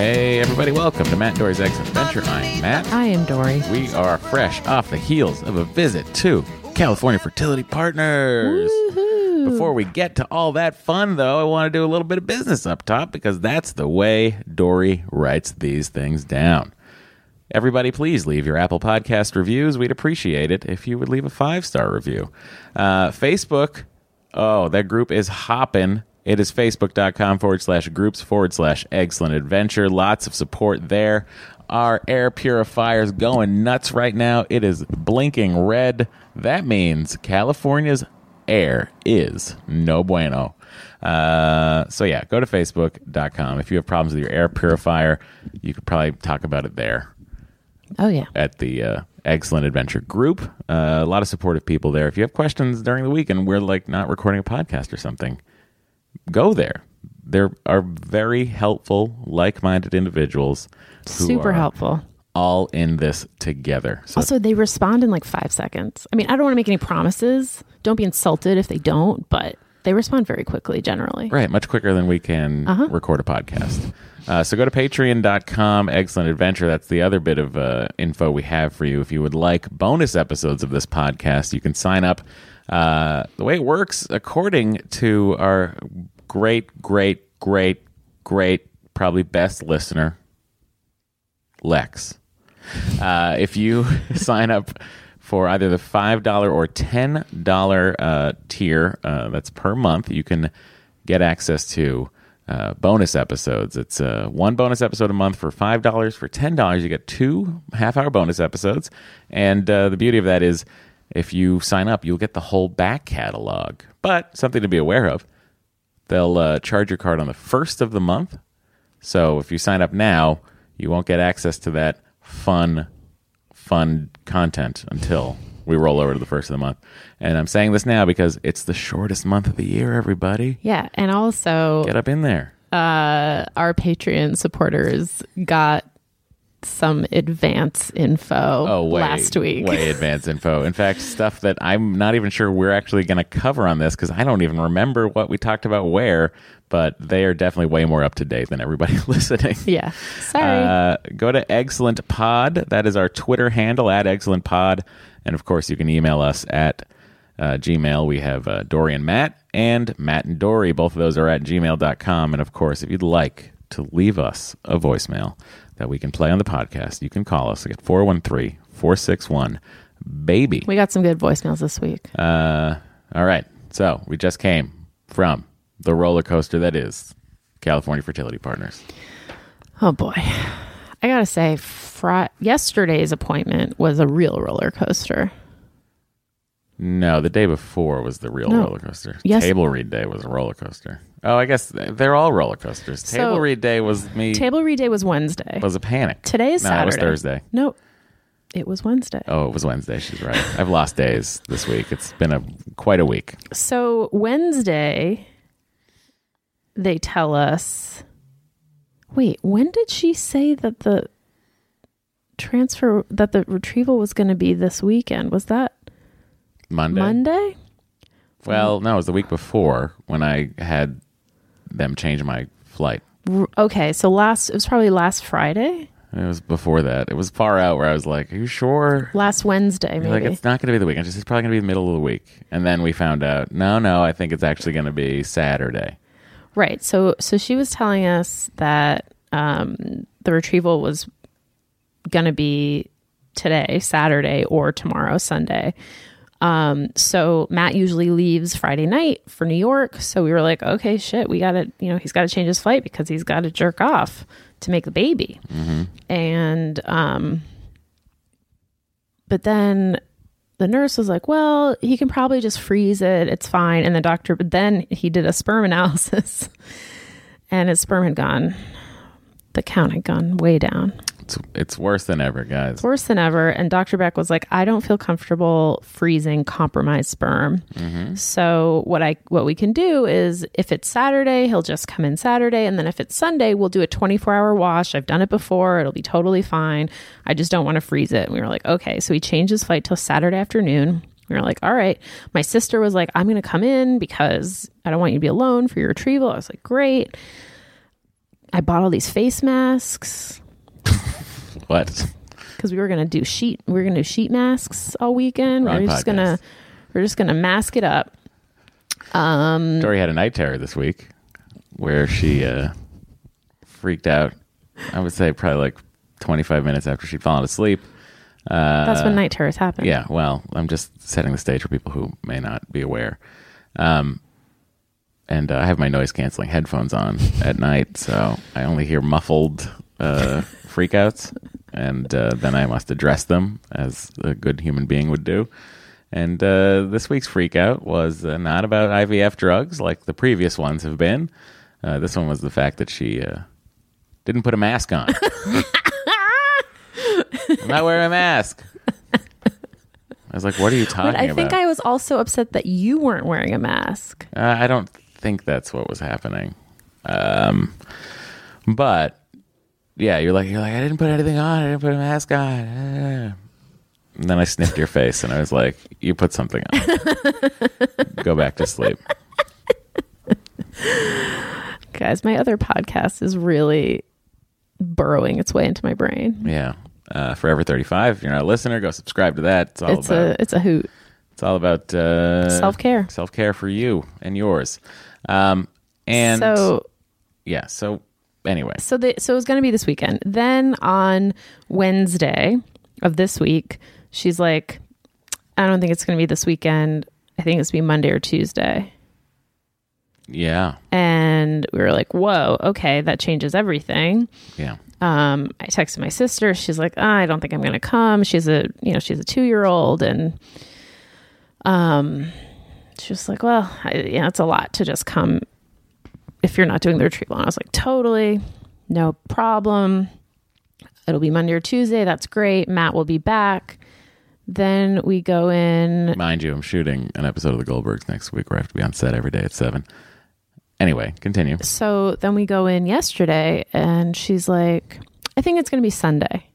Hey, everybody, welcome to Matt and Doree's Eggcellent Adventure. I'm Matt. I am Doree. We are fresh off the heels of a visit to California Fertility Partners. Before we get to all that fun, though, I want to do a little bit of business up top because that's the way Doree writes these things down. Everybody, please leave your Apple Podcast reviews. We'd appreciate it if you would leave a five star review. Uh, Facebook, oh, that group is hopping. It is facebook.com forward slash groups forward slash eggcellent adventure. Lots of support there. Our air purifier's going nuts right now. It is blinking red. That means California's air is no bueno. Uh, so, yeah, go to facebook.com. If you have problems with your air purifier, you could probably talk about it there Oh yeah. at the uh, Eggcellent Adventure group. Uh, a lot of supportive people there. If you have questions during the week and we're like not recording a podcast or something, go there. There are very helpful, like-minded individuals Super helpful. all in this together. So Also, they respond in like five seconds. I mean, I don't want to make any promises. Don't be insulted if they don't, but they respond very quickly generally. Right, much quicker than we can record a podcast. Uh, so go to patreon.com, eggcellent adventure. That's the other bit of uh, info we have for you. If you would like bonus episodes of this podcast, you can sign up. Uh, the way it works, according to our great, great, great, great, probably best listener, Lex. Uh, if you sign up for either the $5 or $10 uh, tier, uh, that's per month, you can get access to uh, bonus episodes. It's uh, one bonus episode a month for $5. For $10, you get two half hour bonus episodes. And uh, the beauty of that is if you sign up, you'll get the whole back catalog. But something to be aware of they'll uh, charge your card on the first of the month. So if you sign up now, you won't get access to that fun, fun content until we roll over to the first of the month. And I'm saying this now because it's the shortest month of the year, everybody. Yeah, and also Get up in there. uh, our Patreon supporters got some advance info Oh, way, last week. way advance info. In fact, stuff that I'm not even sure we're actually going to cover on this because I don't even remember what we talked about where, but they are definitely way more up to date than everybody listening. Yeah, sorry. Uh, go to Eggcellent Pod. That is our Twitter handle at Eggcellent Pod. And of course, you can email us at uh, Gmail. We have uh, Doree and Matt and Matt and Doree. Both of those are at gmail.com. And of course, if you'd like to leave us a voicemail that we can play on the podcast, you can call us at 413 461 BABY. we got some good voicemails this week. Uh, all right. So we just came from the roller coaster that is California Fertility Partners. Oh boy. I gotta say, fri- yesterday's appointment was a real roller coaster. No, the day before was the real No. roller coaster. Yes. Table read day was a roller coaster. Oh, I guess they're all roller coasters. So- Table read day was me Table read day was Wednesday. was a panic. Today is no, Saturday. it was Thursday. No, it was Wednesday. Oh, it was Wednesday. She's right. I've lost days this week. It's been a quite a week. So Wednesday, they tell us. Wait, when did she say that the transfer that the retrieval was going to be this weekend? Was that Monday. Monday? Well, no, it was the week before when I had them change my flight. R- Okay, so last it was probably last Friday, It was before that. It was far out where I was like, "Are you sure?" last Wednesday maybe. Like it's not going to be the weekend. It's probably going to be the middle of the week. And then we found out, no, no, I think it's actually going to be Saturday. Right. So so she was telling us that um, the retrieval was going to be today, Saturday, or tomorrow, Sunday. Um, so Matt usually leaves Friday night for New York. So we were like, okay, shit, we got to, you know, he's got to change his flight because he's got to jerk off to make the baby. And, um, but then the nurse was like, well, he can probably just freeze it. It's fine. And the doctor, but then he did a sperm analysis and his sperm had gone, the count had gone way down. It's it's worse than ever, guys. Worse than ever. And Dr. Beck was like, I don't feel comfortable freezing compromised sperm. Mm-hmm. So what I what we can do is if it's Saturday, he'll just come in Saturday. And then if it's Sunday, we'll do a 24 hour wash. I've done it before. It'll be totally fine. I just don't want to freeze it. And we were like, okay. So he changed his flight till Saturday afternoon. We were like, all right. My sister was like, I'm going to come in because I don't want you to be alone for your retrieval. I was like, great. I bought all these face masks What? because we were gonna do sheet we were gonna do sheet masks all weekend. Wrong we are just gonna we're just gonna mask it up. Um, Doree had a night terror this week where she uh, freaked out. I would say probably like 25 minutes after she'd fallen asleep. Uh, That's when night terrors happen. Yeah, well, I'm just setting the stage for people who may not be aware. Um, and uh, I have my noise canceling headphones on at night, so I only hear muffled uh, freakouts, and uh, then I must address them as a good human being would do. And uh, this week's freakout was uh, not about IVF drugs like the previous ones have been. Uh, this one was the fact that she uh, didn't put a mask on. I'm not wearing a mask. I was like, "What are you talking about? But I about?" think I was also upset that you weren't wearing a mask. Uh, I don't think that's what was happening. Um, but yeah, you're like you're like I didn't put anything on. I didn't put a mask on. And then I sniffed your face, and I was like, "You put something on. Go back to sleep." Guys, my other podcast is really burrowing its way into my brain. Yeah. Uh, Forever 35. If you're not a listener, go subscribe to that. It's all It's about a it's a hoot. it's all about uh, Self care. self care for you and yours. Um, and So yeah. So anyway, so the so it was going to be this weekend. Then on Wednesday of this week, she's like, I don't think it's going to be this weekend. I think it's going to be Monday or Tuesday. yeah, And we were like, whoa, okay, that changes everything. yeah. Um, I texted my sister. She's like, ah, I don't think I'm going to come. She's a, you know, she's a two year old. And um, she was like, well, I, yeah, it's a lot to just come if you're not doing the retrieval. And I was like, totally, no problem. it'll be Monday or Tuesday. That's great. Matt will be back. Then we go in. Mind you, I'm shooting an episode of The Goldbergs next week where I have to be on set every day at seven. Anyway, continue. So then we go in yesterday, and she's like, I think it's going to be Sunday.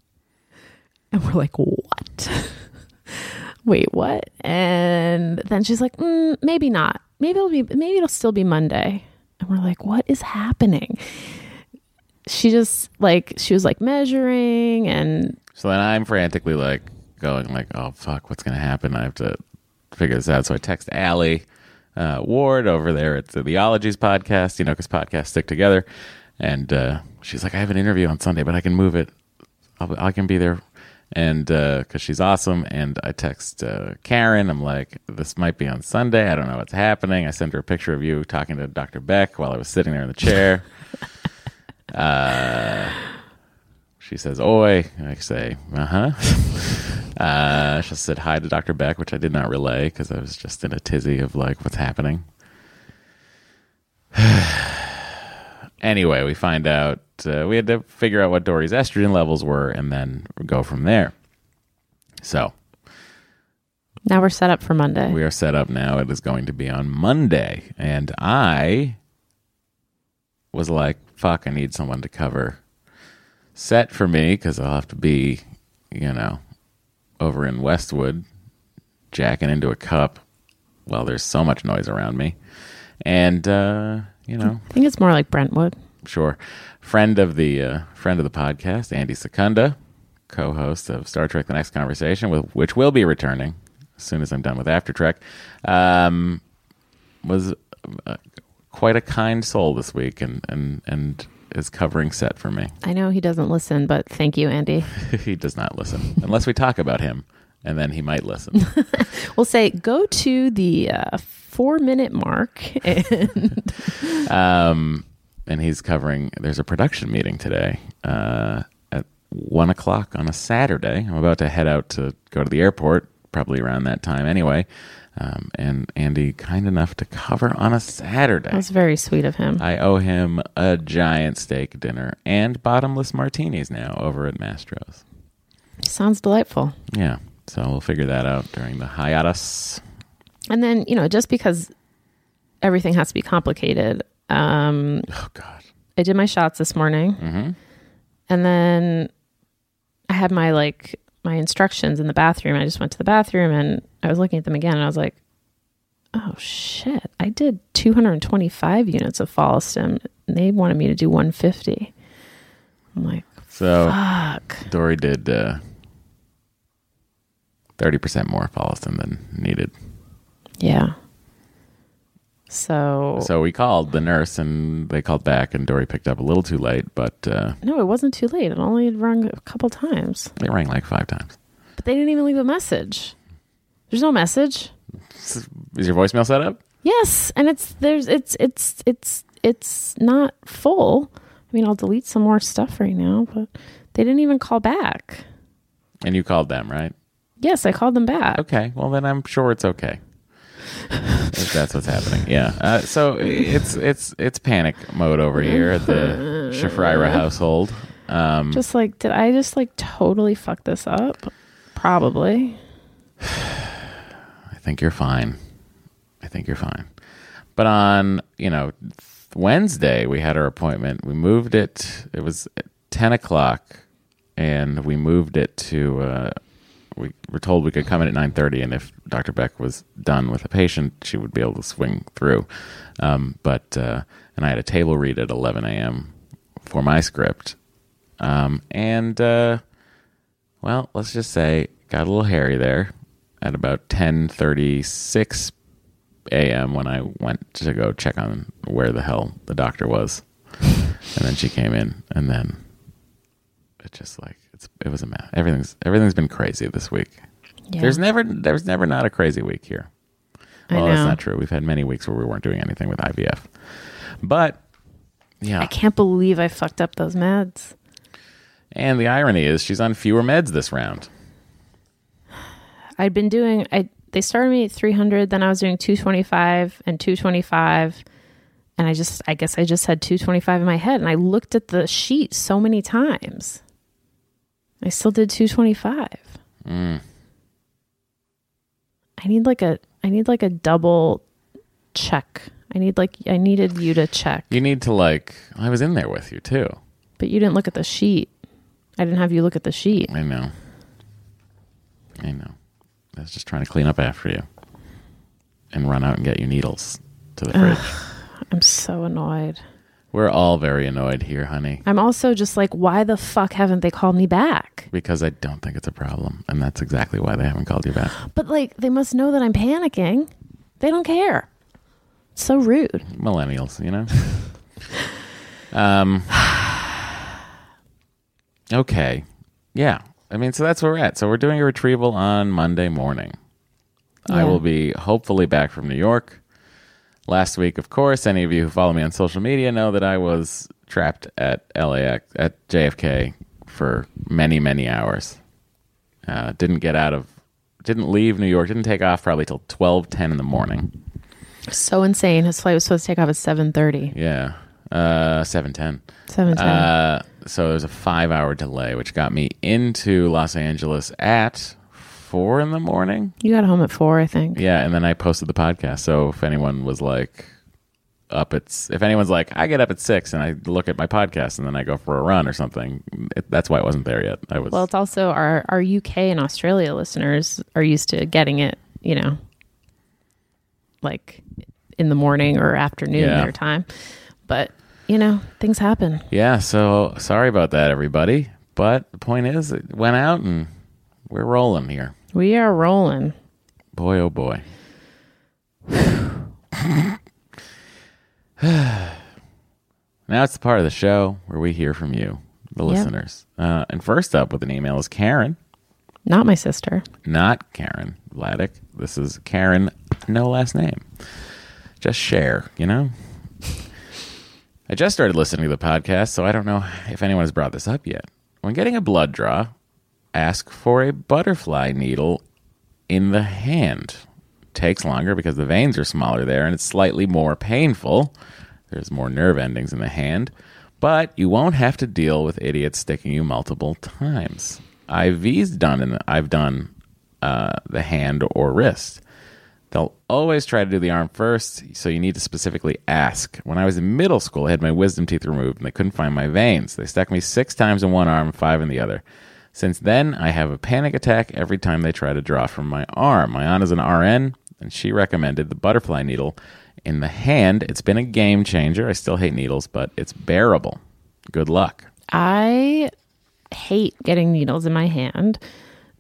And we're like, what? Wait, what? And then she's like, mm, maybe not. Maybe it'll be, maybe it'll still be Monday. And we're like, what is happening? She just like, she was like measuring and So then I'm frantically like going like, oh fuck, what's gonna happen? I have to figure this out. So I text Allie uh, Ward over there at the Theologies podcast, you know, because podcasts stick together. And uh, she's like, I have an interview on Sunday, but I can move it. I'll, I can be there. And uh because she's awesome. And I text uh, Karen. I'm like, this might be on Sunday. I don't know what's happening. I sent her a picture of you talking to Dr. Beck while I was sitting there in the chair. uh, she says, Oi. I say, uh huh. uh, she said hi to Dr. Beck, which I did not relay because I was just in a tizzy of like, what's happening. anyway, we find out uh, we had to figure out what Doree's estrogen levels were and then go from there. So now we're set up for Monday. we are set up now. It is going to be on Monday. And I was like, fuck, I need someone to cover set for me because I'll have to be, you know, over in Westwood jacking into a cup while there's so much noise around me. And, uh, you know, I think it's more like Brentwood. sure. Friend of the uh, friend of the podcast, Andy Secunda, co-host of Star Trek: The Next Conversation, with which will be returning as soon as I'm done with After Trek, um, was uh, quite a kind soul this week, and and and is covering set for me. I know he doesn't listen, but thank you, Andy. he does not listen unless we talk about him, and then he might listen. We'll say go to the uh, four minute mark and um, and he's covering. There's a production meeting today uh, at one o'clock on a Saturday. I'm about to head out to go to the airport, probably around that time anyway. Um, and Andy, kind enough to cover on a Saturday. that was very sweet of him. I owe him a giant steak dinner and bottomless martinis now over at Mastro's. Sounds delightful. Yeah, so we'll figure that out during the hiatus. And then, you know, just because everything has to be complicated, um, Oh God. I did my shots this morning. hmm And then I had my like my instructions in the bathroom. I just went to the bathroom and I was looking at them again and I was like, oh shit, I did 225 units of Follistim. And they wanted me to do 150. I'm like, So fuck. Doree did uh, 30% more Follistim than needed. Yeah. So, So we called the nurse and they called back and Doree picked up a little too late, but uh, no, it wasn't too late. It only had rung a couple times, it rang like five times. but they didn't even leave a message. There's no message. Is your voicemail set up? Yes, and it's there's it's it's it's it's not full. I mean, I'll delete some more stuff right now, but they didn't even call back. And you called them, right? Yes, I called them back. Okay, well then I'm sure it's okay. If that's what's happening, yeah. Uh, so it's it's it's panic mode over here at the Shafrir-Mira household. Um, Just like, did I just like totally fuck this up? Probably. I think you're fine. I think you're fine. But on, you know, Wednesday, we had our appointment. We moved it. It was at 10 o'clock, and we moved it to, uh, we were told we could come in at 9.30, and if Dr. Beck was done with a patient, she would be able to swing through. Um, but, uh, and I had a table read at 11 a.m. for my script. Um, and, uh, well, let's just say got a little hairy there at about 10:36 a.m. when I went to go check on where the hell the doctor was. and then she came in and then it just like it's it was a mess. Everything's everything's been crazy this week. Yeah. There's never there's never not a crazy week here. I Well, that's not true. We've had many weeks where we weren't doing anything with IVF. But yeah. I can't believe I fucked up those meds. And the irony is she's on fewer meds this round. I'd been doing I they started me at 300, then I was doing 225 and 225 and I just I guess I just had 225 in my head and I looked at the sheet so many times. I still did 225. Mm. I need like a I need like a double check. I need like I needed you to check, You need to like. I was in there with you too. but you didn't look at the sheet. I didn't have you look at the sheet. I know. I know. I was just trying to clean up after you, and run out and get you needles to the fridge. I'm so annoyed. We're all very annoyed here, honey, I'm also just like, why the fuck haven't they called me back? because I don't think it's a problem, and that's exactly why they haven't called you back. But like, they must know that I'm panicking. They don't care. So rude. millennials, you know. um. Okay, yeah. I mean, so that's where we're at. So we're doing a retrieval on Monday morning. I Yeah. will be hopefully back from New York. Last week, of course, any of you who follow me on social media know that I was trapped at LAX at JFK for many, many hours. Uh, didn't get out of, didn't leave New York. Didn't take off probably till twelve ten in the morning. So insane. His flight was supposed to take off at 7:30. Yeah, uh, seven ten. 7:10. Uh, so there was a five hour delay, which got me into Los Angeles at four in the morning. you got home at 4, I think. Yeah, and then I posted the podcast. So if anyone was like up at, if anyone's like, I get up at six and I look at my podcast and then I go for a run or something, it, that's why it wasn't there yet. I was, Well, it's also our our UK and Australia listeners are used to getting it, you know, like in the morning or afternoon Yeah. their time. But, you know, things happen. yeah. So sorry about that, everybody. But the point is, it went out and we're rolling here. We are rolling. Boy, oh boy. now it's the part of the show where we hear from you, the Yep. listeners. Uh, and first up with an email is Karen, Not my sister. not Karen Vladik. This is Karen, no last name. Just share, you know? I just started listening to the podcast, so I don't know if anyone has brought this up yet. When getting a blood draw, ask for a butterfly needle in the hand. Takes longer because the veins are smaller there and it's slightly more painful. There's more nerve endings in the hand, but you won't have to deal with idiots sticking you multiple times. IVs done in the, I've done uh, the hand or wrist. They'll always try to do the arm first, so you need to specifically ask. When I was in middle school, I had my wisdom teeth removed and they couldn't find my veins. They stuck me six times in one arm, five in the other. Since then, I have a panic attack every time they try to draw from my arm. My aunt is an RN, and she recommended the butterfly needle in the hand. It's been a game changer. I still hate needles, but it's bearable. Good luck. I hate getting needles in my hand.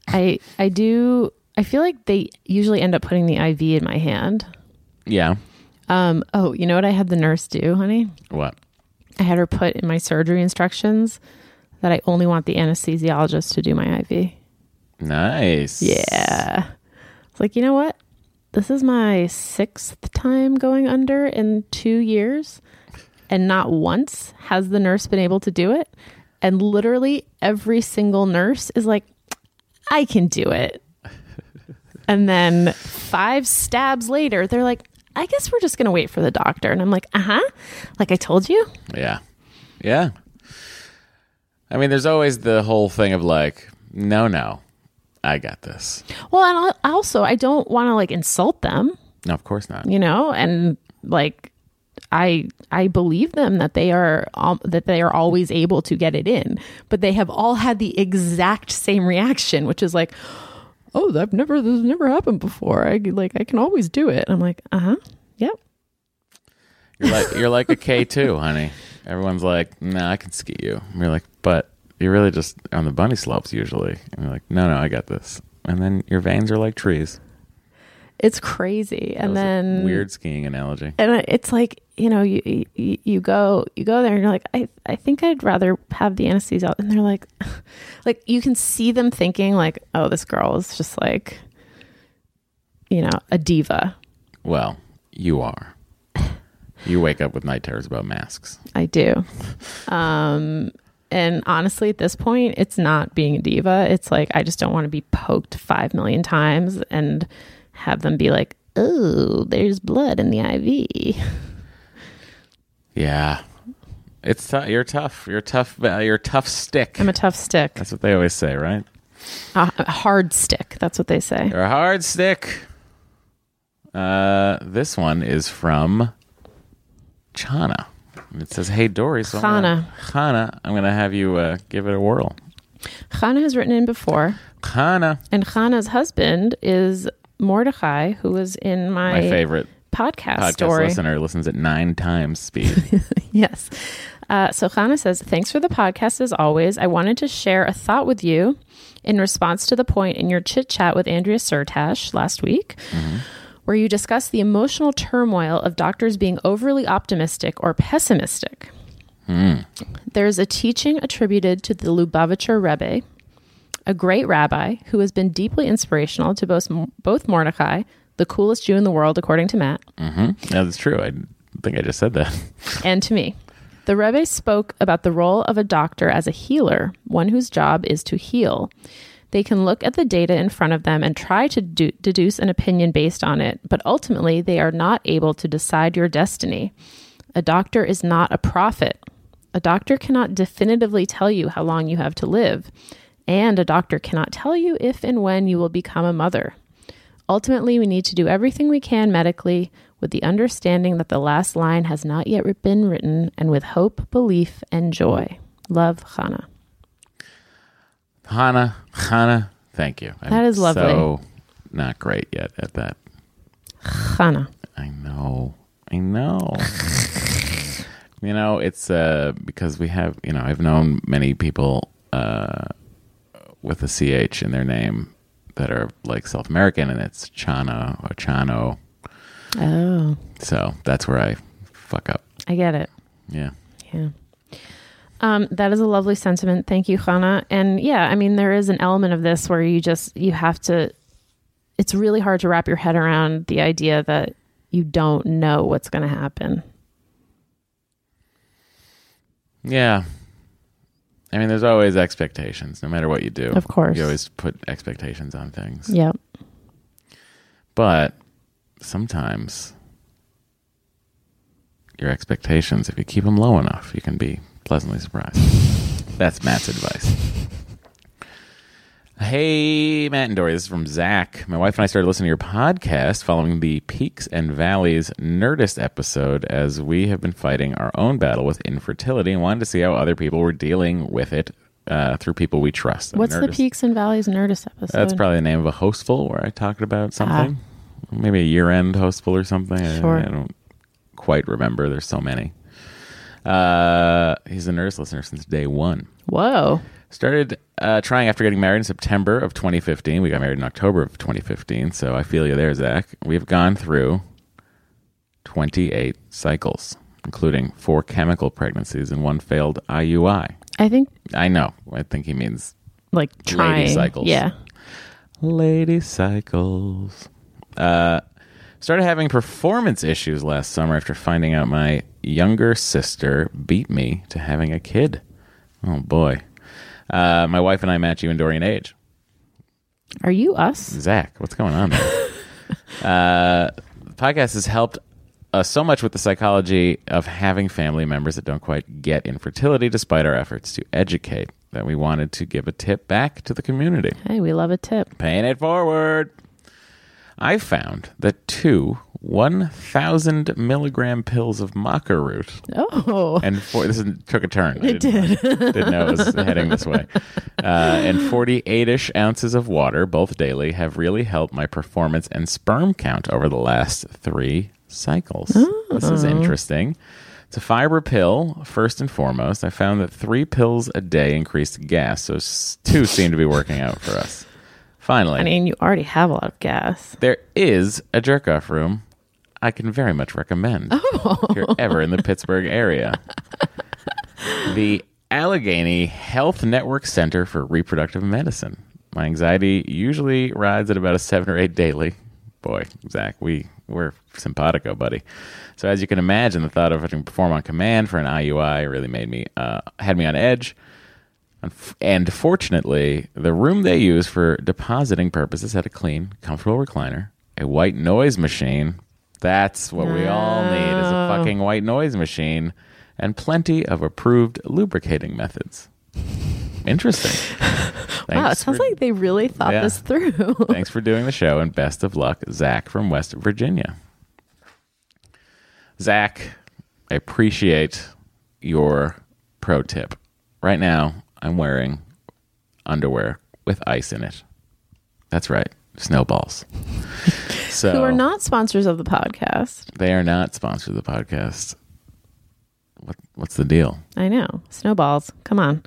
I I do I feel like they usually end up putting the IV in my hand. Yeah. Um oh, you know what I had the nurse do, honey? What? I had her put in my surgery instructions that I only want the anesthesiologist to do my IV. Nice. Yeah. It's like, you know what? This is my sixth time going under in two years, and not once has the nurse been able to do it. And literally every single nurse is like, I can do it. and then five stabs later, they're like, I guess we're just going to wait for the doctor. And I'm like, uh huh. Like I told you. Yeah. Yeah. I mean, there's always the whole thing of like, no, no, I got this. Well, and also, I don't want to like insult them. No, of course not. you know and like i i believe them that they are um, that they are always able to get it in but they have all had the exact same reaction which is like oh i've never this never happened before i like i can always do it i'm like uh-huh yep You're like you're like a K two, honey. Everyone's like, nah, I can ski you. And you're like, but you're really just on the bunny slopes usually. And you're like, no, no, I got this. And then your veins are like trees. it's crazy That and then weird skiing analogy. and it's like you know you, you you go you go there and you're like i i think i'd rather have the anesthesia out. and they're like like you can see them thinking like oh this girl is just like you know a diva Well, you are. You wake up with night terrors about masks. i do um and honestly at this point it's not being a diva it's like i just don't want to be poked five million times and have them be like oh there's blood in the iv Yeah. It's tou- you're tough. You're tough. uh, You're a tough stick. I'm a tough stick, That's what they always say, right? a, a hard stick. That's what they say. You're a hard stick. Uh, this one is from Chana. It says, "Hey Doree, so I'm Chana, I'm gonna have you uh, give it a whirl." Chana has written in before, Chana, and Chana's husband is Mordecai, who was in my, my favorite podcast, podcast story. listener, listens at nine times speed. Yes. Uh, so Chana says, Thanks for the podcast as always. I wanted to share a thought with you in response to the point in your chit chat with Andrea Syrtash last week, where you discuss the emotional turmoil of doctors being overly optimistic or pessimistic. Hmm. There's a teaching attributed to the Lubavitcher Rebbe, a great rabbi who has been deeply inspirational to both, both Mordecai, the coolest Jew in the world, according to Matt, mm-hmm. yeah, that's true. I think I just said that. and to me. The Rebbe spoke about the role of a doctor as a healer, one whose job is to heal. They can look at the data in front of them and try to do- deduce an opinion based on it, but ultimately they are not able to decide your destiny. A doctor is not a prophet. A doctor cannot definitively tell you how long you have to live, and a doctor cannot tell you if and when you will become a mother. Ultimately, we need to do everything we can medically with the understanding that the last line has not yet been written and with hope, belief, and joy. Love, Chana. Hana, Hana, thank you. I'm That is lovely. So not great yet at that. Chana. I know. I know. you know, it's uh because we have, you know, I've known many people uh with a CH in their name that are like South American and it's Chana or Chano. Oh, So that's where I fuck up. I get it. Yeah. Yeah. Um, that is a lovely sentiment. Thank you, Chana. And yeah, I mean, there is an element of this where you just, you have to, it's really hard to wrap your head around the idea that you don't know what's going to happen. Yeah. I mean, there's always expectations, no matter what you do. Of course. You always put expectations on things. Yep. But sometimes your expectations, if you keep them low enough, you can be pleasantly surprised. That's Matt's advice. Hey, Matt and Doree, this is from Zach. My wife and I started listening to your podcast following the Peaks and Valleys Nerdist episode as we have been fighting our own battle with infertility and wanted to see how other people were dealing with it uh, through people we trust. What's the Nerdist- Peaks and Valleys Nerdist episode? that's probably the name of a Hostfull where I talked about something. Maybe a year end Hostfull or something. I- Sure. I, don't quite remember. There's so many. Uh, he's a nurse listener since day one. Whoa. Started uh, trying after getting married in September of 2015. We got married in October of 2015. So I feel you there, Zach. We've gone through 28 cycles, including four chemical pregnancies and one failed IUI. I think I know. I think he means like trying. cycles. Yeah. Lady Cycles. Uh, started having performance issues last summer after finding out my younger sister beat me to having a kid. Oh boy. Uh, my wife and I match Dorian age. Are you us? Zach, what's going on there? uh, the podcast has helped us so much with the psychology of having family members that don't quite get infertility, despite our efforts to educate, that we wanted to give a tip back to the community. Hey, we love a tip. Paying it forward. I found that two 1,000 milligram pills of maca root Oh. and four, this is, took a turn. It did. didn't know it was heading this way. Uh, and 48 ish ounces of water, both daily, have really helped my performance and sperm count over the last three cycles. This is interesting. It's a fiber pill, first and foremost. I found that three pills a day increased gas, so two seem to be working out for us. Finally, I mean, you already have a lot of gas. there is a jerk off room I can very much recommend if you're ever in the Pittsburgh area. The Allegheny Health Network Center for Reproductive Medicine. My anxiety usually rides at about a seven or eight daily. Boy, Zach, we we're simpatico, buddy. So as you can imagine, the thought of having to perform on command for an IUI really made me uh, had me on edge. And fortunately, the room they use for depositing purposes had a clean, comfortable recliner, a white noise machine. That's what we all need is a oh. fucking white noise machine. and plenty of approved lubricating methods. Interesting. wow, it sounds for- like they really thought Yeah. this through. Thanks for doing the show and best of luck, Zach from West Virginia. Zach, I appreciate your pro tip. Right now, I'm wearing underwear with ice in it. That's right, snowballs. So Who are not sponsors of the podcast. they are not sponsors of the podcast. What what's the deal? I know. Snowballs. Come on.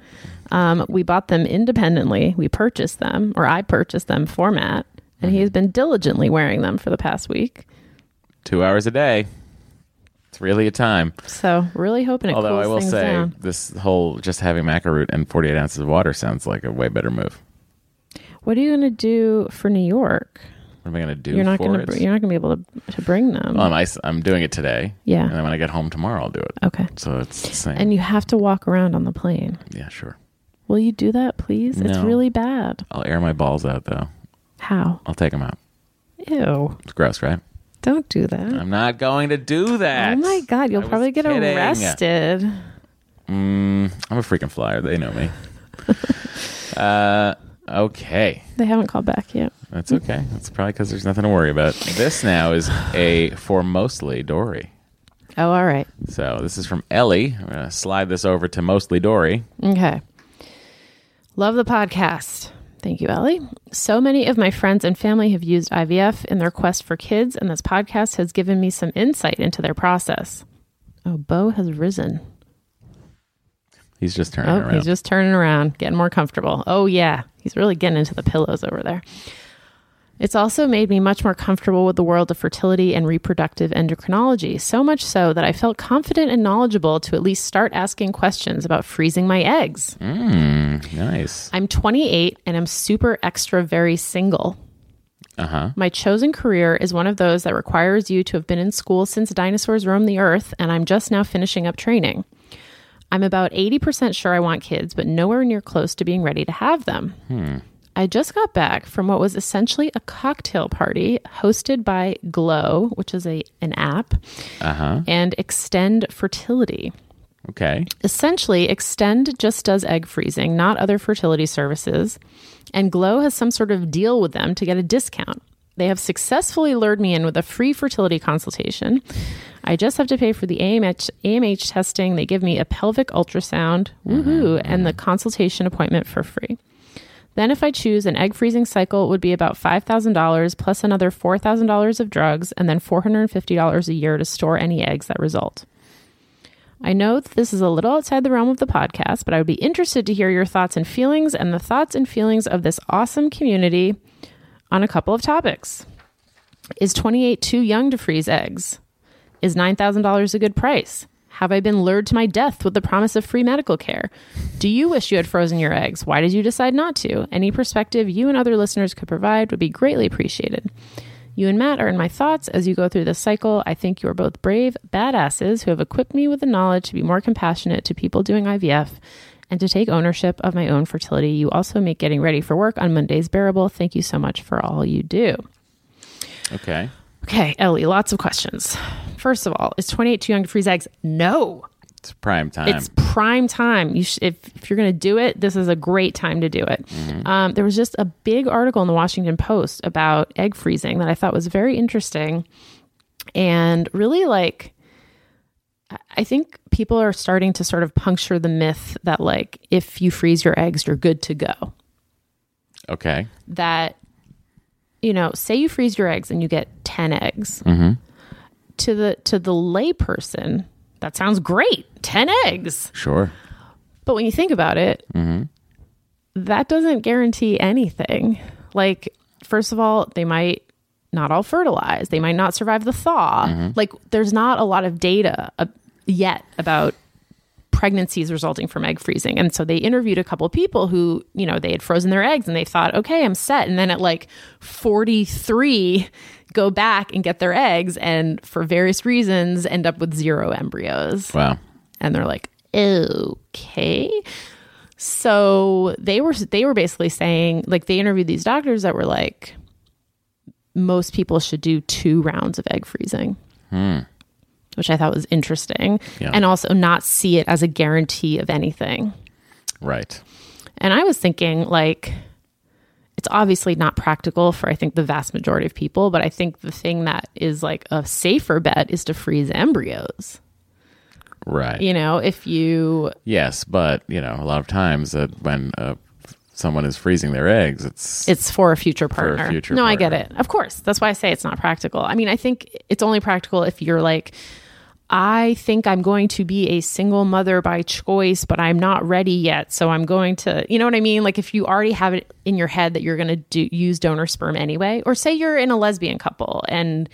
Um, we bought them independently. We purchased them, or I purchased them for Matt, and Mm-hmm. he has been diligently wearing them for the past week. Two hours a day. It's really a time. So, really hoping it Although I will say, down. this whole just having maca root and 48 ounces of water sounds like a way better move. What are you going to do for New York? What am I going to do You're not for going it? to. You're not going to be able to to bring them. well, I'm, I'm doing it today. Yeah. And then when I get home tomorrow, I'll do it. okay. So it's the same. And you have to walk around on the plane. yeah, sure. Will you do that, please? It's No. really bad. I'll air my balls out, though. How? I'll take them out. Ew. It's gross, right? Don't do that. I'm not going to do that. Oh my god, you'll was probably get kidding. arrested. Mm, I'm a freaking flyer. They know me. uh, okay. They haven't called back yet. That's okay. That's probably because there's nothing to worry about. This now is a for mostly Doree. Oh, all right. So this is from Ellie. I'm going to slide this over to mostly Doree. Okay. Love the podcast. Thank you, Ellie. So many of my friends and family have used IVF in their quest for kids, and this podcast has given me some insight into their process. Oh, Bo has risen. He's just turning Oh, around. he's just turning around, getting more comfortable. Oh, yeah. He's really getting into the pillows over there. It's also made me much more comfortable with the world of fertility and reproductive endocrinology, so much so that I felt confident and knowledgeable to at least start asking questions about freezing my eggs. Mm, nice. I'm 28 and I'm super extra very single. Uh huh. My chosen career is one of those that requires you to have been in school since dinosaurs roamed the earth, and I'm just now finishing up training. I'm about 80% sure I want kids, but nowhere near close to being ready to have them. I just got back from what was essentially a cocktail party hosted by Glow, which is a an app, Uh huh. and Extend Fertility. Okay. Essentially, Extend just does egg freezing, not other fertility services. And Glow has some sort of deal with them to get a discount. They have successfully lured me in with a free fertility consultation. I just have to pay for the AMH, AMH testing. They give me a pelvic ultrasound, woohoo, mm-hmm. and the consultation appointment for free. Then, if I choose, an egg freezing cycle it would be about $5,000 plus another $4,000 of drugs and then $450 a year to store any eggs that result. I know that this is a little outside the realm of the podcast, but I would be interested to hear your thoughts and feelings and the thoughts and feelings of this awesome community on a couple of topics. Is 28 too young to freeze eggs? Is $9,000 a good price? Have I been lured to my death with the promise of free medical care? Do you wish you had frozen your eggs? Why did you decide not to? Any perspective you and other listeners could provide would be greatly appreciated. You and Matt are in my thoughts as you go through this cycle. I think you are both brave badasses who have equipped me with the knowledge to be more compassionate to people doing IVF and to take ownership of my own fertility. You also make getting ready for work on Mondays bearable. Thank you so much for all you do. Okay. Okay, Ellie, lots of questions. First of all, is 28 too young to freeze eggs? No. It's prime time. It's prime time. You sh- if, if you're going to do it, this is a great time to do it. Um, there was just a big article in the Washington Post about egg freezing that I thought was very interesting and really like. I- think people are starting to sort of puncture the myth that like if you freeze your eggs, you're good to go. okay. That you know, say you freeze your eggs and you get ten eggs. Mm-hmm. To the to the layperson, that sounds great. Ten eggs. Sure. But when you think about it, mm-hmm. that doesn't guarantee anything. Like, first of all, they might not all fertilized. they might not survive the thaw. Like, there's not a lot of data uh, yet about pregnancies resulting from egg freezing. And so they interviewed a couple people who, you know, they had frozen their eggs and they thought, okay, I'm set. And then at like 43, go back and get their eggs and for various reasons end up with zero embryos Wow. and they're like okay so they were they were basically saying like they interviewed these doctors that were like most people should do two rounds of egg freezing which I thought was interesting, Yeah. and also not see it as a guarantee of anything. Right. And I was thinking, like, it's obviously not practical for I think the vast majority of people, but I think the thing that is like a safer bet is to freeze embryos. Right. You know, if you Yes, but you know, a lot of times that when uh, someone is freezing their eggs, it's it's for a future a partner. future no, I get it. Of course. That's why I say it's not practical. I mean, I think it's only practical if you're like, I think I'm going to be a single mother by choice, but I'm not ready yet. So I'm going to, you know what I mean? Like if you already have it in your head that you're going to do use donor sperm anyway, or say you're in a lesbian couple and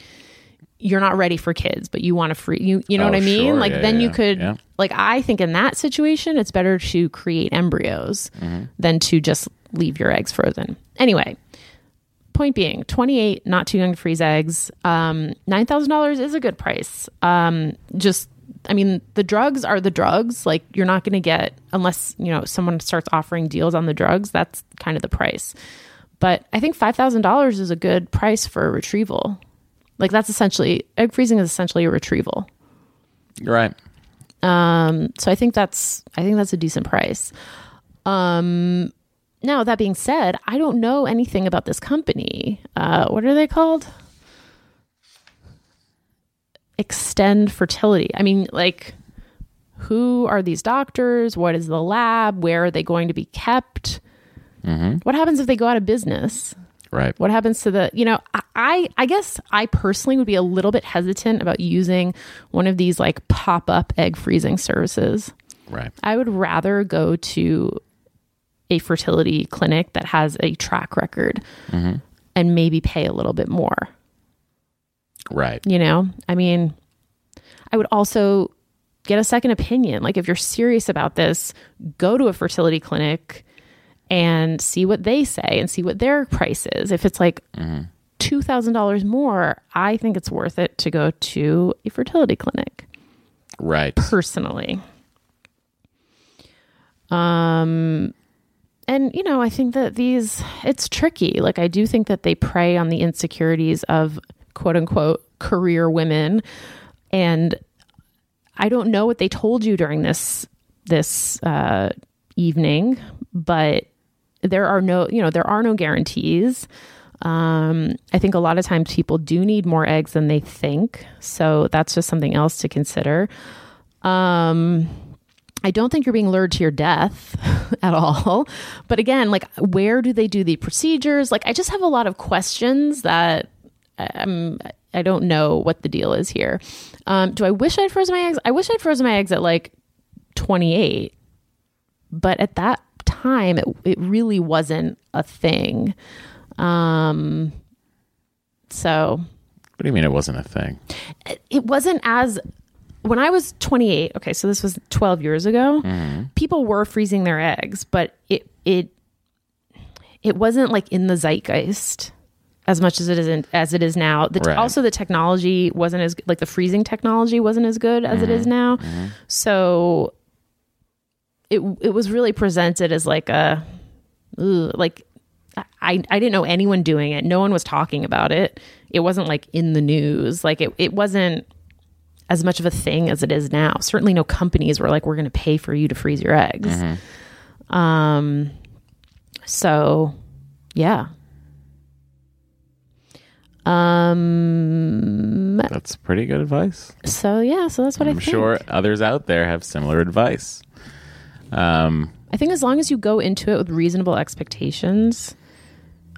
you're not ready for kids, but you want to free you you know Oh, what I mean? sure. Like Yeah, then you yeah, could yeah. Like I think in that situation it's better to create embryos Mm-hmm. than to just leave your eggs frozen. Anyway, point being 28 not too young to freeze eggs um, $9000 is a good price um, just i mean the drugs are the drugs like you're not going to get unless you know someone starts offering deals on the drugs that's kind of the price but i think $5000 is a good price for a retrieval like that's essentially egg freezing is essentially a retrieval right. So I think that's I think that's a decent price. Um, now that being said, I don't know anything about this company. Uh, what are they called? Extend Fertility. I mean, like, who are these doctors? What is the lab? Where are they going to be kept? What happens if they go out of business? Right. What happens to the, you know, I- I, guess I personally would be a little bit hesitant about using one of these like pop up egg freezing services. Right. I would rather go to a fertility clinic that has a track record mm-hmm. and maybe pay a little bit more. Right. You know, I mean, I would also get a second opinion. Like, if you're serious about this, go to a fertility clinic and see what they say and see what their price is. If it's like $2,000 more, I think it's worth it to go to a fertility clinic Right. personally. Um, and you know, I think that these it's tricky. Like I do think that they prey on the insecurities of quote unquote career women, and I don't know what they told you during this this uh, evening, but there are no you know there are no guarantees. Um, I think a lot of times people do need more eggs than they think, so that's just something else to consider. Um, I don't think you're being lured to your death at all. But again, like where do they do the procedures? Like I just have a lot of questions that um, I don't know what the deal is here. Um, do I wish I'd frozen my eggs? I wish I'd frozen my eggs at like 28. But at that time, it, it really wasn't a thing. Um, so What do you mean it wasn't a thing? it wasn't as when I was 28. Okay, so this was 12 years ago. Mm-hmm. People were freezing their eggs, but it it it wasn't like in the zeitgeist as much as it isn't as it is now. The, Right. Also, the technology wasn't as like the freezing technology wasn't as good as it is mm-hmm. now. Mm-hmm. So it it was really presented as like a ugh, like I I didn't know anyone doing it. No one was talking about it. It wasn't like in the news. Like it it wasn't as much of a thing as it is now. Certainly no companies were like we're going to pay for you to freeze your eggs. Um so yeah. Um That's pretty good advice. so yeah, so that's what I I'm sure others out there have similar advice. Um, I think as long as you go into it with reasonable expectations,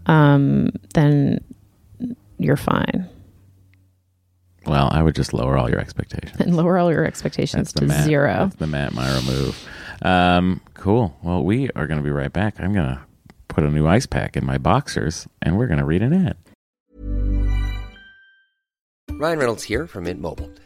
um, then you're fine. well, I would just lower all your expectations. And lower all your expectations That's to Matt, zero. That's the Matt Mira move. Um, cool. Well, we are going to be right back. I'm going to put a new ice pack in my boxers, and we're going to read an ad. Ryan Reynolds here from Mint Mobile.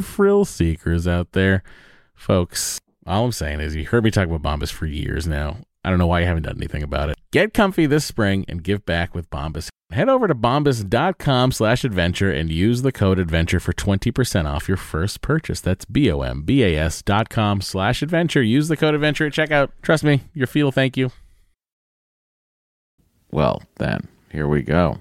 frill seekers out there, folks, all I'm saying is you heard me talk about Bombas for years now. I don't know why you haven't done anything about it. Get comfy this spring and give back with Bombas. Head over to bombas.com slash adventure and use the code adventure for 20% off your first purchase. That's B-O-M-B-A-S dot com slash adventure. Use the code adventure at checkout. Trust me, your feel thank you. Well, then, here we go.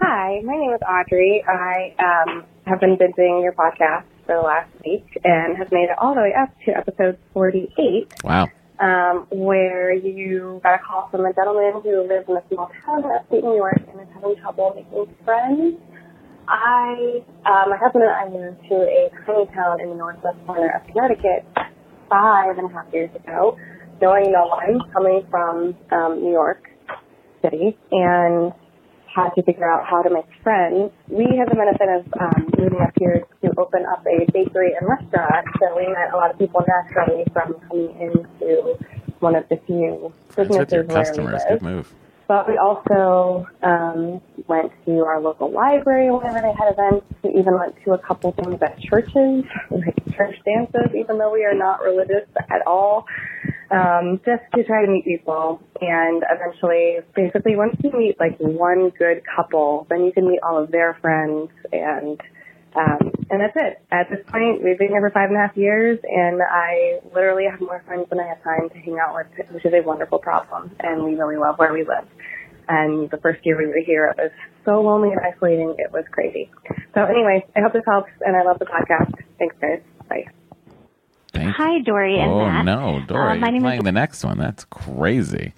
Hi, my name is Audrey. I um, have been binging your podcast for the last week and have made it all the way up to episode 48, Wow. um, where you got a call from a gentleman who lives in a small town in upstate New York and is having trouble making friends. I, uh, my husband and I moved to a tiny town in the northwest corner of Connecticut five and a half years ago, knowing no one, coming from um, New York City, and had to figure out how to make friends. We had the benefit of um, moving up here to open up a bakery and restaurant, so we met a lot of people naturally from coming into one of the few your businesses where we customers. live. Good move. But we also um, went to our local library whenever they had events. We even went to a couple things at churches, like church dances, even though we are not religious at all, um, just to try to meet people. And eventually, basically, once you meet like one good couple, then you can meet all of their friends and um, and that's it. At this point, we've been here for five and a half years, and I literally have more friends than I have time to hang out with, which is a wonderful problem. And we really love where we live. And the first year we were here, it was so lonely and isolating. It was crazy. So anyway, I hope this helps, and I love the podcast. Thanks, guys. Bye. Thank Hi, Doree and oh, Matt. no. Doree, Uh, my name playing is the next one. That's crazy.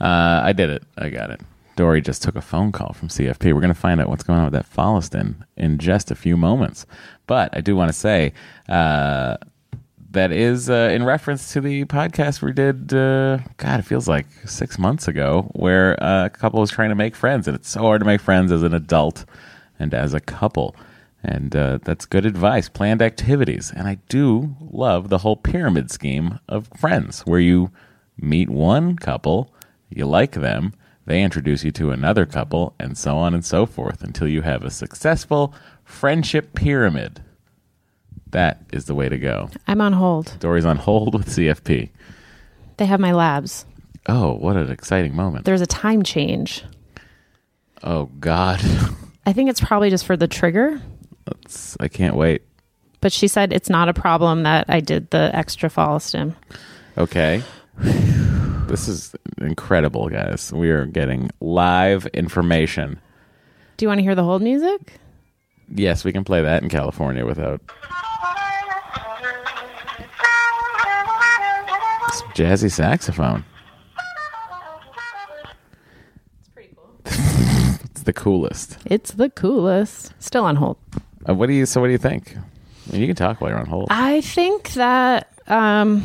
Uh, I did it. I got it. Doree just took a phone call from CFP. We're going to find out what's going on with that Follistim in just a few moments. But I do want to say uh, that is uh, in reference to the podcast we did, uh, God, it feels like six months ago, where uh, a couple was trying to make friends. And it's so hard to make friends as an adult and as a couple. And uh, that's good advice. Planned activities. And I do love the whole pyramid scheme of friends where you meet one couple, you like them, they introduce you to another couple, and so on and so forth until you have a successful friendship pyramid. That is the way to go. I'm on hold. Doree's on hold with CFP. They have my labs. Oh, what an exciting moment. There's a time change. Oh God, I think it's probably just for the trigger. It's- I can't wait. But she said it's not a problem that I did the extra follistim. Okay. This is incredible, guys. We are getting live information. Do you want to hear the hold music? Yes, we can play that in California without some jazzy saxophone. It's pretty cool. it's the coolest. It's the coolest. Still on hold. Uh, what do you? So, what do you think? I mean, you can talk while you're on hold. I think that um,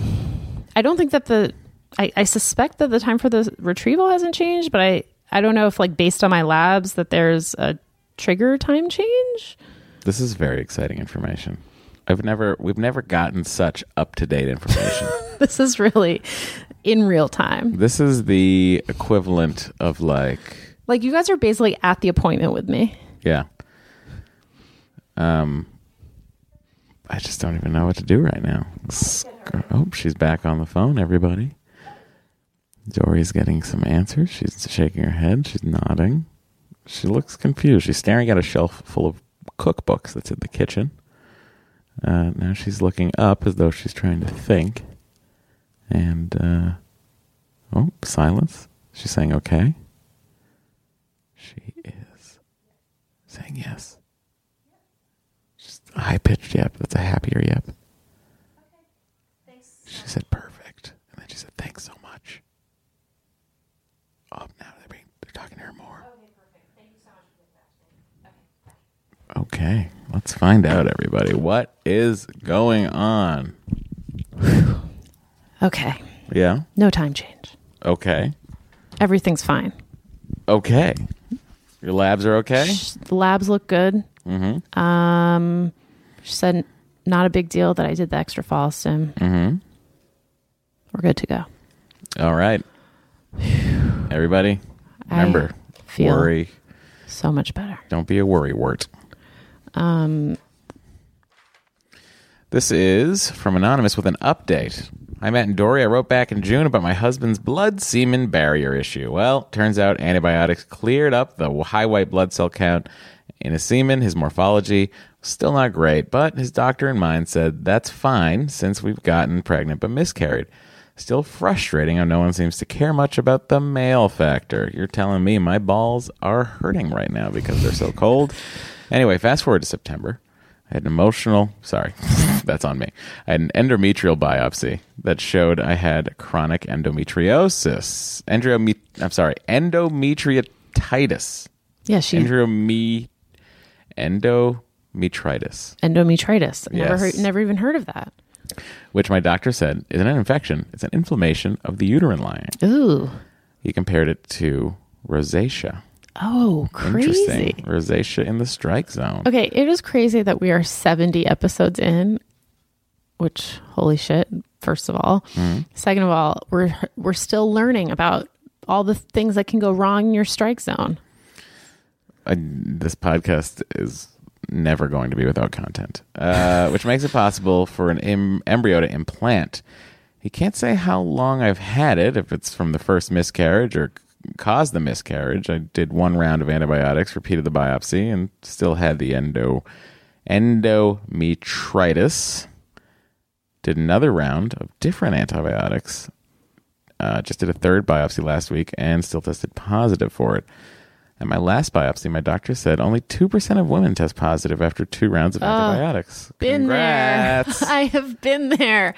I don't think that the I, I suspect that the time for the retrieval hasn't changed, but I I don't know if like based on my labs that there's a trigger time change. This is very exciting information. I've never, we've never gotten such up to date information. This is really in real time. this is the equivalent of like Like you guys are basically at the appointment with me. Yeah. Um, I just don't even know what to do right now. Oh, she's back on the phone. Everybody. Doree's getting some answers. She's shaking her head. She's nodding. She looks confused. She's staring at a shelf full of cookbooks that's in the kitchen. Uh, now she's looking up as though she's trying to think. And uh, oh, silence. She's saying okay. She is saying yes. High pitched yep. That's a happier yep. Okay. Thanks. She said perfect. And then she said thanks so much. Oh, now they're, being, they're talking to her more. Okay, let's find out, everybody. What is going on? Okay. Yeah. No time change. Okay. Everything's fine. Okay. Your labs are okay? The labs look good. Mm-hmm. Um, she said not a big deal that I did the extra follistim. Mm-hmm. We're good to go. All right. Everybody, remember, I feel worry. so much better. Don't be a worry wart. Um, This is from Anonymous with an update. Hi, Matt and Doree. I wrote back in June about my husband's blood semen barrier issue. Well, turns out antibiotics cleared up the high white blood cell count in his semen. His morphology was still not great, but his doctor and mine said that's fine since we've gotten pregnant but miscarried. Still frustrating how no one seems to care much about the male factor. You're telling me my balls are hurting right now because they're so cold. Anyway, fast forward to September. I had an emotional, sorry, that's on me. I had an endometrial biopsy that showed I had chronic endometriosis. Endome- I'm sorry, endometriatitis. yeah, she Endome- endometritis, endometritis. I Never Yes. heard, never even heard of that. which my doctor said isn't an infection, it's an inflammation of the uterine lining. Ooh. He compared it to rosacea. Oh, Interesting. crazy. Rosacea in the strike zone. Okay, it is crazy that we are 70 episodes in, which holy shit, first of all. Mm-hmm. Second of all, we're we're still learning about all the things that can go wrong in your strike zone. I, this podcast is never going to be without content, uh, which makes it possible for an em- embryo to implant. He can't say how long I've had it, if it's from the first miscarriage or caused the miscarriage. I did one round of antibiotics, repeated the biopsy, and still had the endo endometritis. Did another round of different antibiotics. Uh, just did a third biopsy last week and still tested positive for it. At my last biopsy, my doctor said only 2% of women test positive after two rounds of antibiotics. Been Congrats. there. I have been there.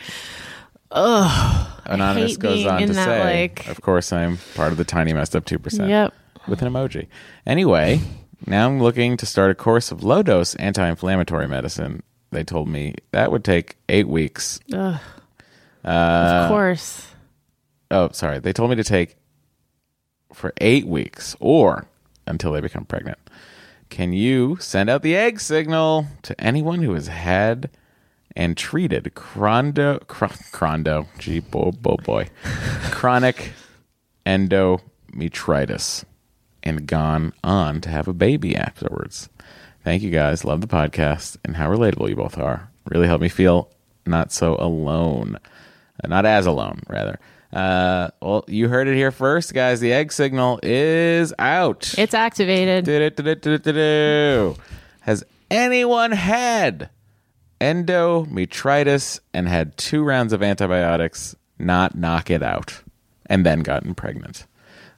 Anonymous hate goes on to say, like- of course, I'm part of the tiny messed up 2%. Yep. With an emoji. Anyway, now I'm looking to start a course of low dose anti inflammatory medicine. They told me that would take eight weeks. Ugh. Uh, of course. Oh, sorry. They told me to take for eight weeks or until they become pregnant. Can you send out the egg signal to anyone who has had and treated chrondo, chro- chrondo, gee, boy, boy, boy, chronic endometritis and gone on to have a baby afterwards? Thank you guys. Love the podcast and how relatable you both are. Really helped me feel not so alone. Uh, not as alone, rather. Uh, well, you heard it here first, guys. The egg signal is out. It's activated. Do-do-do-do-do-do. Has anyone had endometritis and had two rounds of antibiotics, not knock it out, and then gotten pregnant?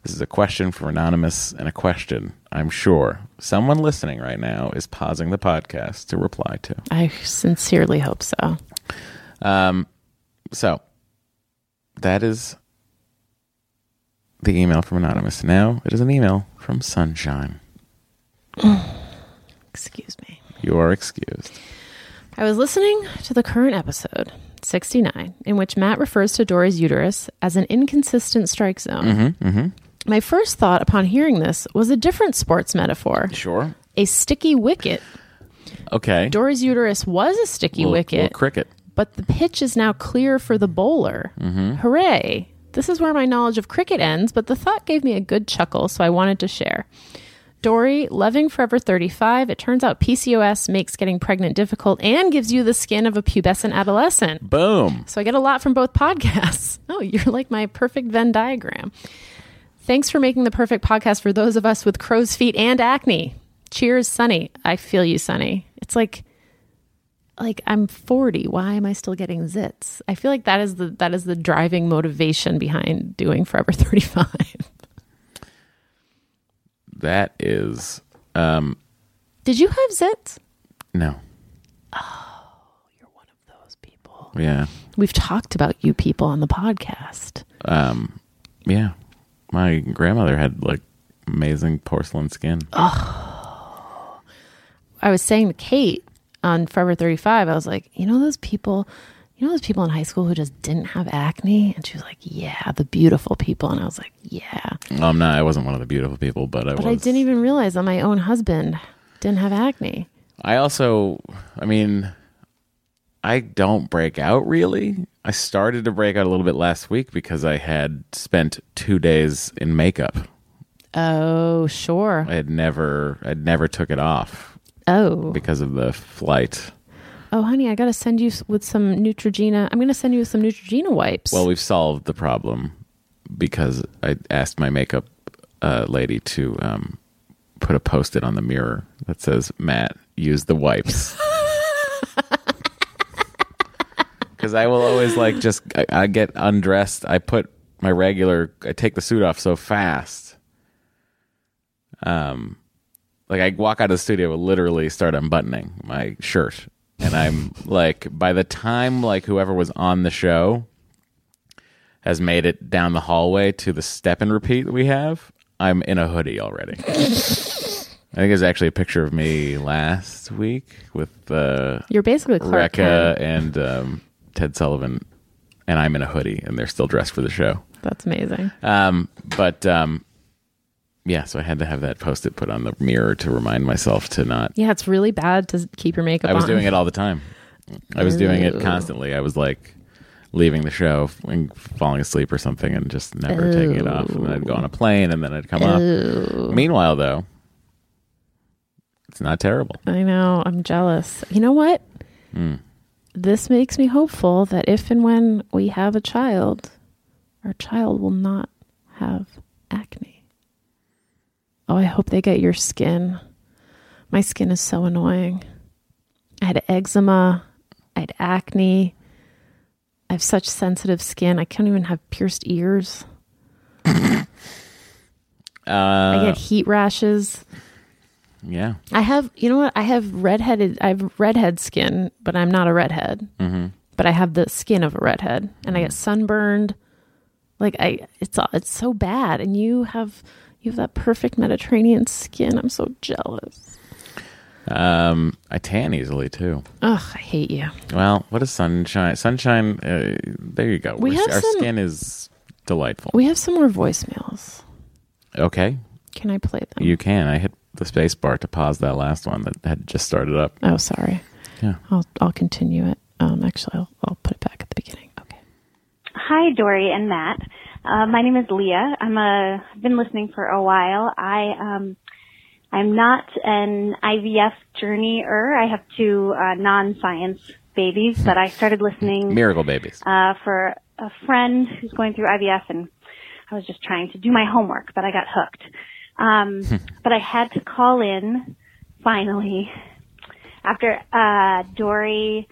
This is a question for Anonymous and a question I'm sure someone listening right now is pausing the podcast to reply to. I sincerely hope so. Um, So that is the email from Anonymous. Now it is an email from Sunshine. Excuse me. You are excused. I was listening to the current episode, 69, in which Matt refers to Doree's uterus as an inconsistent strike zone. Mm-hmm, mm-hmm. My first thought upon hearing this was a different sports metaphor Sure. a sticky wicket. Okay. Doree's uterus was a sticky Little- wicket, little cricket. But the pitch is now clear for the bowler. Mm-hmm. Hooray! This is where my knowledge of cricket ends, but the thought gave me a good chuckle, so I wanted to share. Doree, loving Forever 35, it turns out PCOS makes getting pregnant difficult and gives you the skin of a pubescent adolescent. Boom. So I get a lot from both podcasts. Oh, you're like my perfect Venn diagram. Thanks for making the perfect podcast for those of us with crow's feet and acne. Cheers, Sunny. I feel you, Sunny. It's like like I'm 40. Why am I still getting zits? I feel like that is the that is the driving motivation behind doing Forever 35. That is um Did you have zits? no. Oh, you're one of those people. Yeah. We've talked about you people on the podcast. Um yeah. My grandmother had like amazing porcelain skin. Oh. I was saying to Kate on Forever 35, I was like, you know those people, you know those people in high school who just didn't have acne? And she was like, yeah, the beautiful people. And I was like, yeah. Um no, I wasn't one of the beautiful people, but I But was I didn't even realize that my own husband didn't have acne. I also, I mean, I don't break out really. I started to break out a little bit last week because I had spent two days in makeup. Oh, sure. I had never, I never took it off Oh, because of the flight. oh, honey, I got to send you with some Neutrogena. I'm going to send you some Neutrogena wipes. Well, we've solved the problem because I asked my makeup uh, lady to um, put a post-it on the mirror that says, "Matt, use the wipes." Because I will always like just I, I get undressed. I put my regular. I take the suit off so fast. Um, like I walk out of the studio, literally start unbuttoning my shirt, and I'm like, by the time like whoever was on the show has made it down the hallway to the step and repeat that we have, I'm in a hoodie already. I think there's actually a picture of me last week with uh, You're basically Clark and um, Ted Sullivan, and I'm in a hoodie, and they're still dressed for the show. That's amazing. Um, but um, yeah, so I had to have that post-it put on the mirror to remind myself to not. Yeah, it's really bad to keep your makeup on. I was on. doing it all the time. I was doing it constantly. I was like leaving the show and falling asleep or something, and just never taking it off. And then I'd go on a plane, and then I'd come up. Meanwhile, though, it's not terrible. I know. I'm jealous. You know what? Hmm. This makes me hopeful that if and when we have a child, our child will not have acne. Oh, I hope they get your skin. My skin is so annoying. I had eczema. I had acne. I have such sensitive skin. I can't even have pierced ears. I Uh, get heat rashes. yeah, I have, you know what? I have redheaded, I have redhead skin, but I'm not a redhead. Mm-hmm. But I have the skin of a redhead, and I get sunburned. Like I, it's it's so bad, and you have you have that perfect Mediterranean skin. I'm so jealous. um, I tan easily too. Ugh, I hate you. Well, what is sunshine? Sunshine. Uh, there you go. We We're- have our some- skin is delightful. We have some more voicemails. okay, Can I play them? you can. I hit the space bar to pause that last one that had just started up. oh, sorry. Yeah. I'll I'll continue it. Um, actually, I'll I'll put it back at the beginning. Okay. Hi, Doree and Matt. Uh, my name is Leah. I'm a, I've been listening for a while. I, um, I'm not an IVF journeyer. I have two, uh, non-science babies, but I started listening, Miracle babies. uh, for, a friend who's going through IVF, and I was just trying to do my homework, but I got hooked. Um, but I had to call in finally after uh, Doree.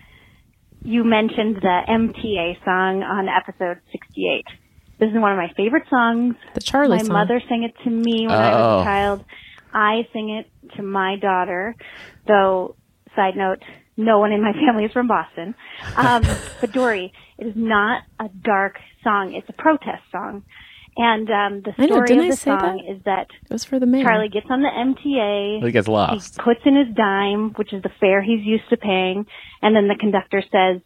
You mentioned the MTA song on episode 68. This is one of my favorite songs. The Charlie my song. mother sang it to me when I was Oh. a child. I sing it to my daughter. Though, side note, no one in my family is from Boston. Um, but Doree, it is not a dark song. It's a protest song. And um, the I know, story of the song that? is that It was for the mayor. Charlie gets on the MTA. He gets lost. He puts in his dime, which is the fare he's used to paying, and then the conductor says,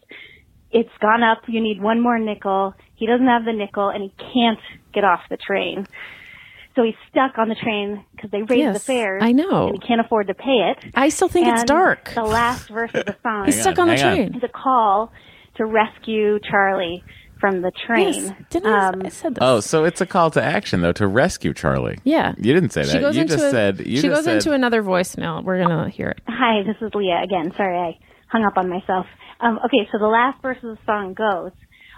"It's gone up. You need one more nickel." He doesn't have the nickel, and he can't get off the train. So he's stuck on the train because they raised the fares. I know. and he can't afford to pay it. I still think it's dark. The last verse of the song He's stuck on the train. It's a call to rescue Charlie from the train. Yes, didn't I, Um, I said this? Oh, so it's a call to action though to rescue Charlie. yeah. You didn't say that. She goes you into just a, said you she just goes said, into another voicemail. We're gonna hear it. Hi, this is Leah again. Sorry, I hung up on myself. Um, okay, so the last verse of the song goes,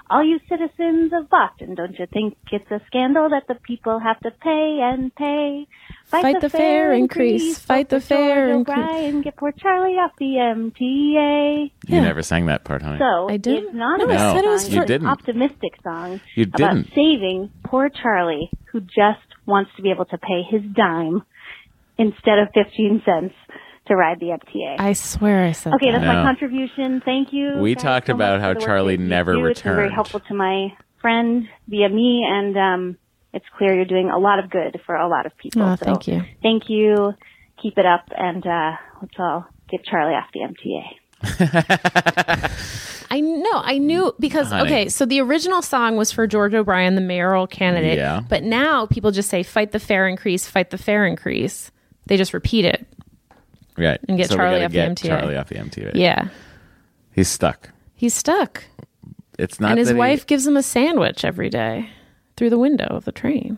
all you citizens of Boston, don't you think it's a scandal that the people have to pay and pay? Fight the fare increase, fight the vote for fare George increase. O'Brien, get poor Charlie off the MTA. You Yeah. never sang that part, honey. So I didn't? it's not No, a I said it was song. for- You an didn't. optimistic song You didn't. about saving poor Charlie, who just wants to be able to pay his dime instead of 15 cents to ride the MTA. I swear I said that. Okay, that. that's No. my contribution. Thank you. We guys talked so about how Charlie that you never do. It's been very helpful to my friend via me, and um, it's clear you're doing a lot of good for a lot of people. Oh, So thank you. Thank you. Keep it up, and uh, let's all get Charlie off the MTA. I know. I knew because Honey. okay, so the original song was for George O'Brien, the mayoral candidate. Yeah. But now people just say "fight the fare increase, fight the fare increase." They just repeat it. Right. And get so Charlie off the get MTA. Charlie off the MTA. Yeah, He's stuck. he's stuck, It's not and his that he- wife gives him a sandwich every day through the window of the train.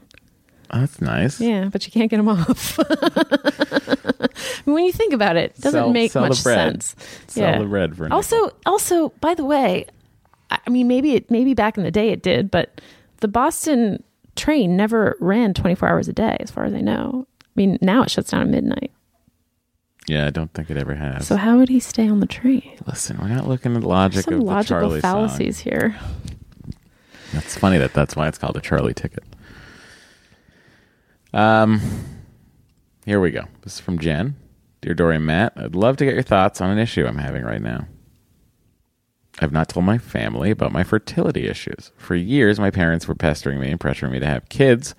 Oh, that's nice. Yeah, but you can't get him off. when you think about it, it doesn't Sell- make sell the much sense. Sell the bread for also, also, by the way, I I mean, maybe it, maybe back in the day it did, but the Boston train never ran 24 hours a day, as far as I know. I mean, now it shuts down at midnight. Yeah, I don't think it ever has. So how would he stay on the train? Listen, we're not looking at logic There's Some of the logical Charlie song. fallacies here. That's funny that that's why it's called a Charlie ticket. Um, here we go. This is from Jen. Dear Doree and Matt, I'd love to get your thoughts on an issue I'm having right now. I've not told my family about my fertility issues. For years, my parents were pestering me and pressuring me to have kids.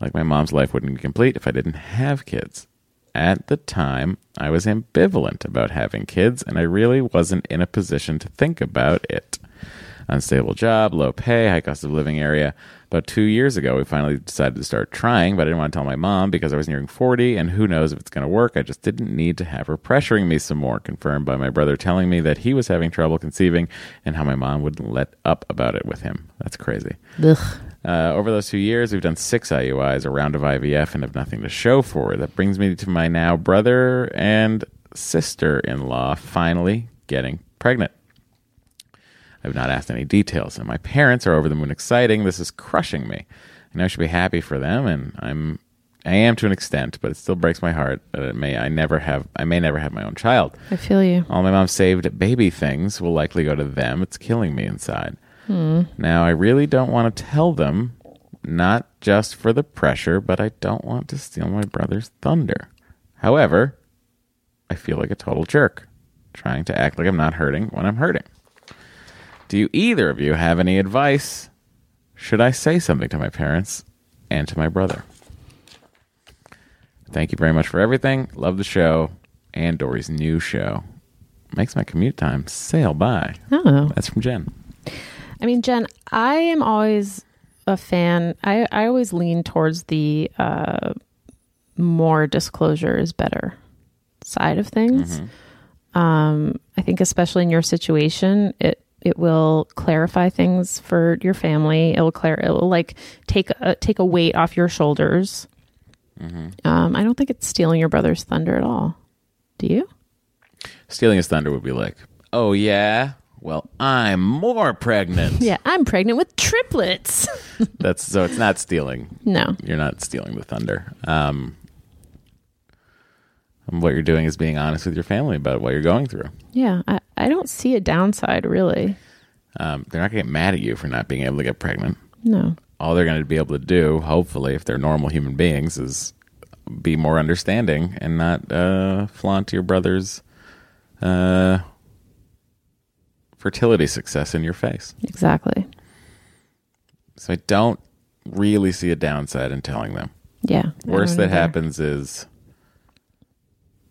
Like my mom's life wouldn't be complete if I didn't have kids. At the time, I was ambivalent about having kids, and I really wasn't in a position to think about it. Unstable job, low pay, high cost of living area. About two years ago, we finally decided to start trying, but I didn't want to tell my mom because I was nearing 40, and who knows if it's going to work. I just didn't need to have her pressuring me some more, confirmed by my brother telling me that he was having trouble conceiving and how my mom wouldn't let up about it with him. That's crazy. Uh, over those two years, we've done six IUIs, a round of IVF, and have nothing to show for it. That brings me to my now brother and sister in law finally getting pregnant. I've not asked any details, and my parents are over the moon exciting. This is crushing me. I know I should be happy for them, and I'm I am to an extent, but it still breaks my heart that it may I never have I may never have my own child. I feel you. All my mom saved baby things will likely go to them. It's killing me inside. Now, I really don't want to tell them, not just for the pressure, but I don't want to steal my brother's thunder. However, I feel like a total jerk, trying to act like I'm not hurting when I'm hurting. Do you either of you have any advice? Should I say something to my parents and to my brother? Thank you very much for everything. Love the show and Doree's new show. Makes my commute time sail by. Oh, That's from Jen. I mean, Jen, I am always a fan. I, I always lean towards the uh, more disclosure is better side of things. Um, I think, especially in your situation, it it will clarify things for your family. It will clar- It will like take a, take a weight off your shoulders. Um, I don't think it's stealing your brother's thunder at all. Do you? Stealing his thunder would be like, oh yeah, Well, I'm more pregnant. Yeah, I'm pregnant with triplets. That's so it's not stealing. no. You're not stealing the thunder. Um, what you're doing is being honest with your family about what you're going through. Yeah, I, I don't see a downside really. Um, they're not going to get mad at you for not being able to get pregnant. No. All they're going to be able to do, hopefully, if they're normal human beings, is be more understanding and not uh, flaunt your brother's uh, fertility success in your face. Exactly. So I don't really see a downside in telling them. Yeah. Worst that either. happens is,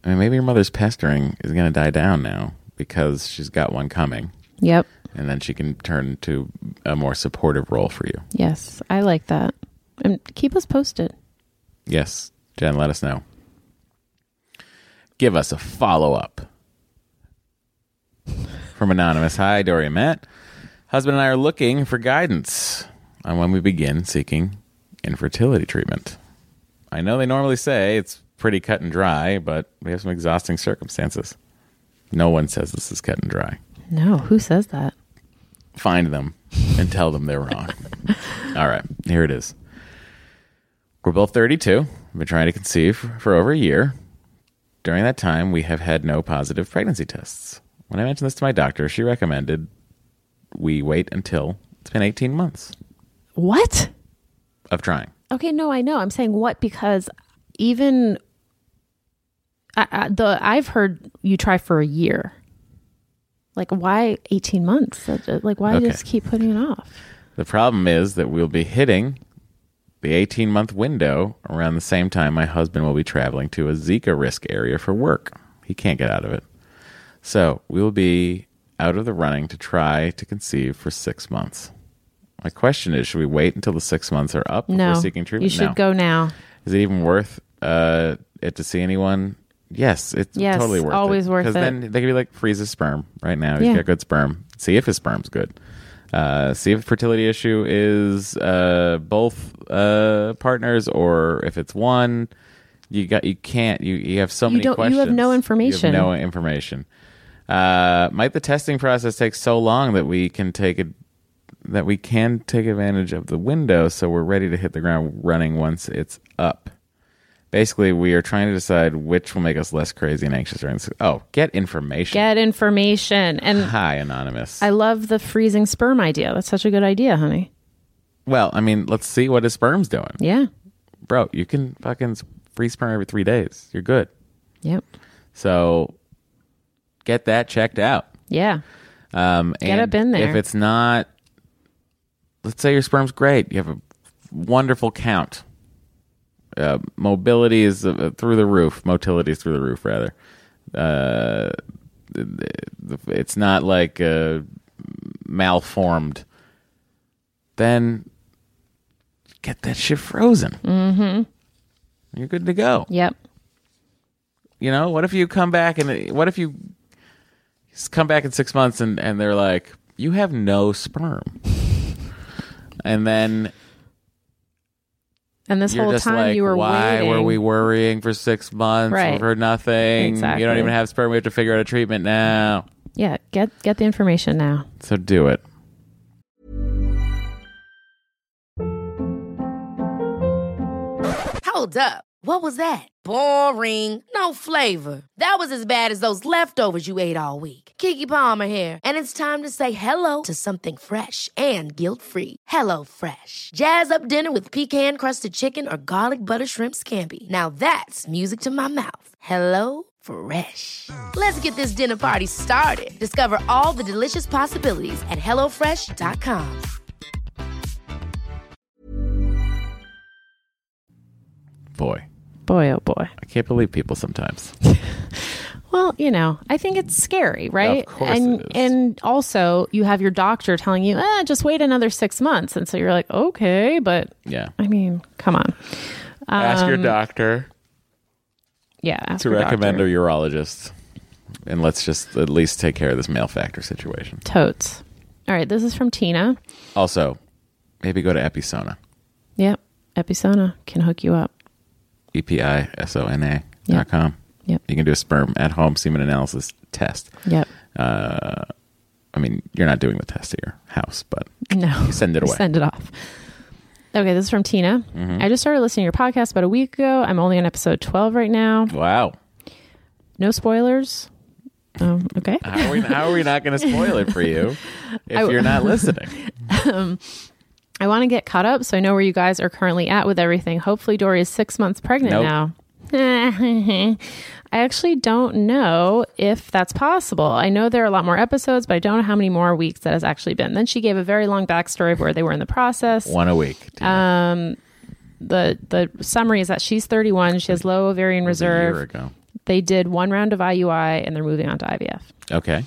I mean, maybe your mother's pestering is going to die down now because she's got one coming, Yep. and then she can turn to a more supportive role for you. Yes, I like that. And keep us posted. Yes, Jen, let us know. Give us a follow up. From Anonymous Hi, Doree and Matt. Husband and I are looking for guidance on when we begin seeking infertility treatment. I know they normally say it's pretty cut and dry, but we have some exhausting circumstances. No one says this is cut and dry. No, who says that? Find them and tell them they're wrong. All right, here it is. We're both 32. We've been trying to conceive for over a year. During that time, we have had no positive pregnancy tests. When I mentioned this to my doctor, she recommended we wait until it's been 18 months What? of trying. Okay, no, I know. I'm saying what because even I, I, the I've heard you try for a year. Like why 18 months? That- Like why Okay. just keep putting it off? The problem is that we'll be hitting the 18 month window around the same time my husband will be traveling to a Zika risk area for work. He can't get out of it. So we will be out of the running to try to conceive for six months. My question is should we wait until the six months are up before No, seeking treatment? you should No. go now. Is it even worth uh, it to see anyone? Yes, it's Yes, totally worth it. always worth it. Because then they could be like, freeze his sperm right now. He's Yeah. got good sperm. See if his sperm's good. Uh, see if fertility issue is uh, both uh, partners or if it's one. You got you can't you you have so You many don't- you have no information. You have no information. Uh, might the testing process take so long that we can take it that we can take advantage of the window so we're ready to hit the ground running once it's up. Basically, we are trying to decide which will make us less crazy and anxious during this. Oh, get information. Get information. And Hi, Anonymous. I love the freezing sperm idea. That's such a good idea, honey. well, I mean, let's see what his sperm's doing. Yeah. Bro, you can fucking freeze sperm every three days. You're good. Yep. So get that checked out. Yeah. Um, Get and up in there. If it's not, let's say your sperm's great, you have a wonderful count. Uh, mobility is uh, through the roof. Motility is through the roof, rather. Uh, it's not like uh, malformed. Then get that shit frozen. Mm-hmm. You're good to go Yep. you know what if you come back and what if you come back in six months and, and they're like you have no sperm and then And this you're whole time like you were why waiting. were we worrying for six months Right. for nothing Exactly. you don't even have sperm we have to figure out a treatment now Yeah, get get the information now. so do it Hold up. What was that? Boring. No flavor. That was as bad as those leftovers you ate all week. Keke Palmer here, and it's time to say hello to something fresh and guilt-free. Hello Fresh. Jazz up dinner with pecan-crusted chicken or garlic butter shrimp scampi. Now that's music to my mouth. Hello Fresh. Let's get this dinner party started. Discover all the delicious possibilities at hellofresh.com. boy Boy, oh boy. i can't believe people sometimes Well, you know, I think it's scary, right? course and it is. and also you have your doctor telling you, eh, just wait another six months. And so you're like, okay, but yeah I mean, come on. ask your Um, doctor Yeah. ask to your recommend doctor. a urologist and let's just at least take care of this male factor situation totes. All right, this is from Tina. also maybe go to episona Yep. Episona can hook you up. E P I S O N A Yep. dot com. Yep. You can do a sperm at home semen analysis test. Yep. I mean, you're not doing the test at your house, but No. you send it away. Send it off. Okay, this is from Tina. Mhm. I just started listening to your podcast about a week ago. I'm only on episode 12 right now. Wow. No spoilers. Oh, okay. How are we, how are we not going to spoil it for you if I- you're not listening? um, I want to get caught up so I know where you guys are currently at with everything. Hopefully, Doree is six months pregnant Nope. now. I actually don't know if that's possible. I know there are a lot more episodes, but I don't know how many more weeks that has actually been. Then she gave a very long backstory of where they were in the process. One a week. Um, the the summary is that she's 31. She has low ovarian a reserve. year ago. They did one round of IUI and they're moving on to IVF. Okay.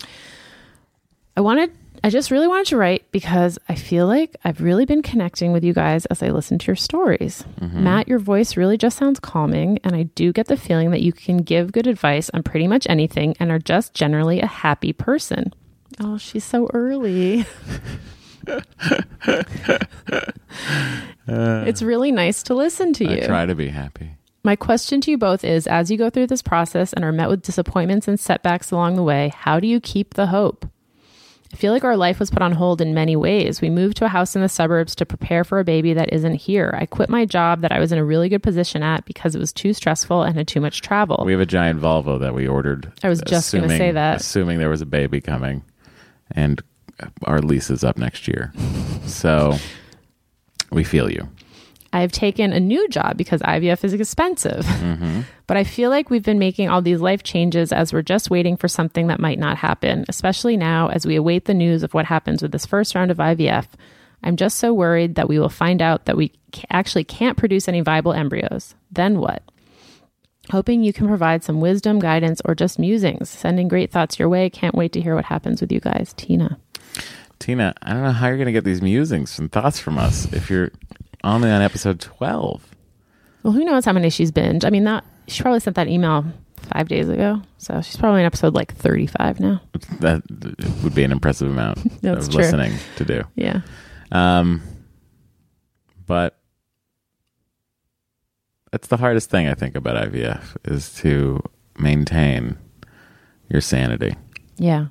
I wanted, I just really wanted to write because I feel like I've really been connecting with you guys as I listen to your stories. Mm-hmm. Matt, your voice really just sounds calming, and I do get the feeling that you can give good advice on pretty much anything and are just generally a happy person. Oh, she's so early. it's really nice to listen to you. I try to be happy. My question to you both is as you go through this process and are met with disappointments and setbacks along the way, how do you keep the hope? I feel like our life was put on hold in many ways. We moved to a house in the suburbs to prepare for a baby that isn't here. I quit my job that I was in a really good position at because it was too stressful and had too much travel. We have a giant Volvo that we ordered. I was just gonna say that. Assuming there was a baby coming, and our lease is up next year, so we feel you. I've taken a new job because IVF is expensive. Mm-hmm. But I feel like we've been making all these life changes as we're just waiting for something that might not happen, especially now as we await the news of what happens with this first round of IVF. I'm just so worried that we will find out that we actually can't produce any viable embryos. Then what? Hoping you can provide some wisdom, guidance, or just musings. Sending great thoughts your way. Can't wait to hear what happens with you guys. Tina. Tina, I don't know how you're going to get these musings and thoughts from us if you're only on episode 12. Well, who knows how many she's binged? I mean, that she probably sent that email five days ago, so she's probably in episode like thirty-five now. That would be an impressive amount That's of true. listening to do. Yeah. Um, but that's the hardest thing I think about IVF is to maintain your sanity. Yeah.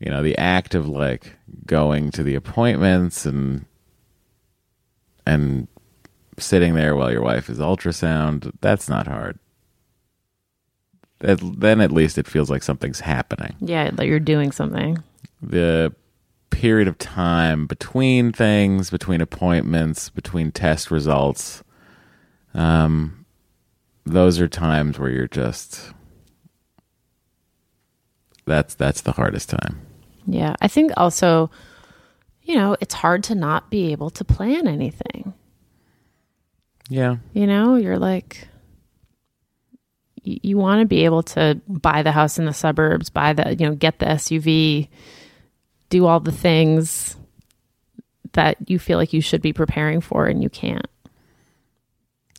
You know, the act of like going to the appointments and and sitting there while your wife is ultrasound, that's not hard. Then at least it feels like something's happening. Yeah, that you're doing something. the period of time between things, between appointments, between test results, um, those are times where you're just that's that's the hardest time. Yeah. I think also, you know, it's hard to not be able to plan anything. Yeah. You know, you're like, you, you want to be able to buy the house in the suburbs, buy the, you know, get the SUV, do all the things that you feel like you should be preparing for and you can't.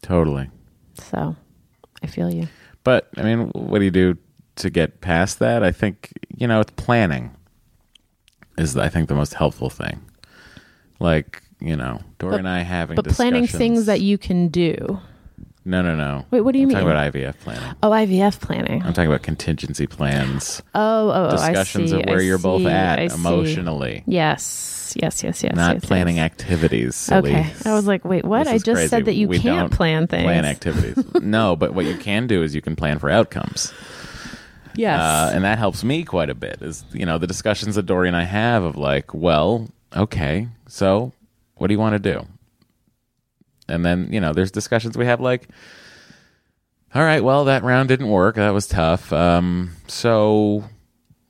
Totally. So I feel you. But I mean, what do you do to get past that? I think you know, it's planning is I think the most helpful thing. Like you know, Doree But- and I having But planning things that you can do. No, no, no. Wait, what do you I'm mean? Talking about IVF planning. Oh, IVF planning. I'm talking about contingency plans. Oh, oh, oh, discussions I see, of where I you're both at I see. emotionally. Yes, yes, yes, yes. not yes, planning yes. activities. Silly. Okay, I was like, wait, what? I just crazy. said that you We can't plan things. Plan activities. no, but what you can do is you can plan for outcomes. Yes. Uh, and that helps me quite a bit. Is you know the discussions that Doree and I have of like, well, okay, so what do you want to do? And then you know, there's discussions we have like, all right, well, that round didn't work. That was tough. Um, so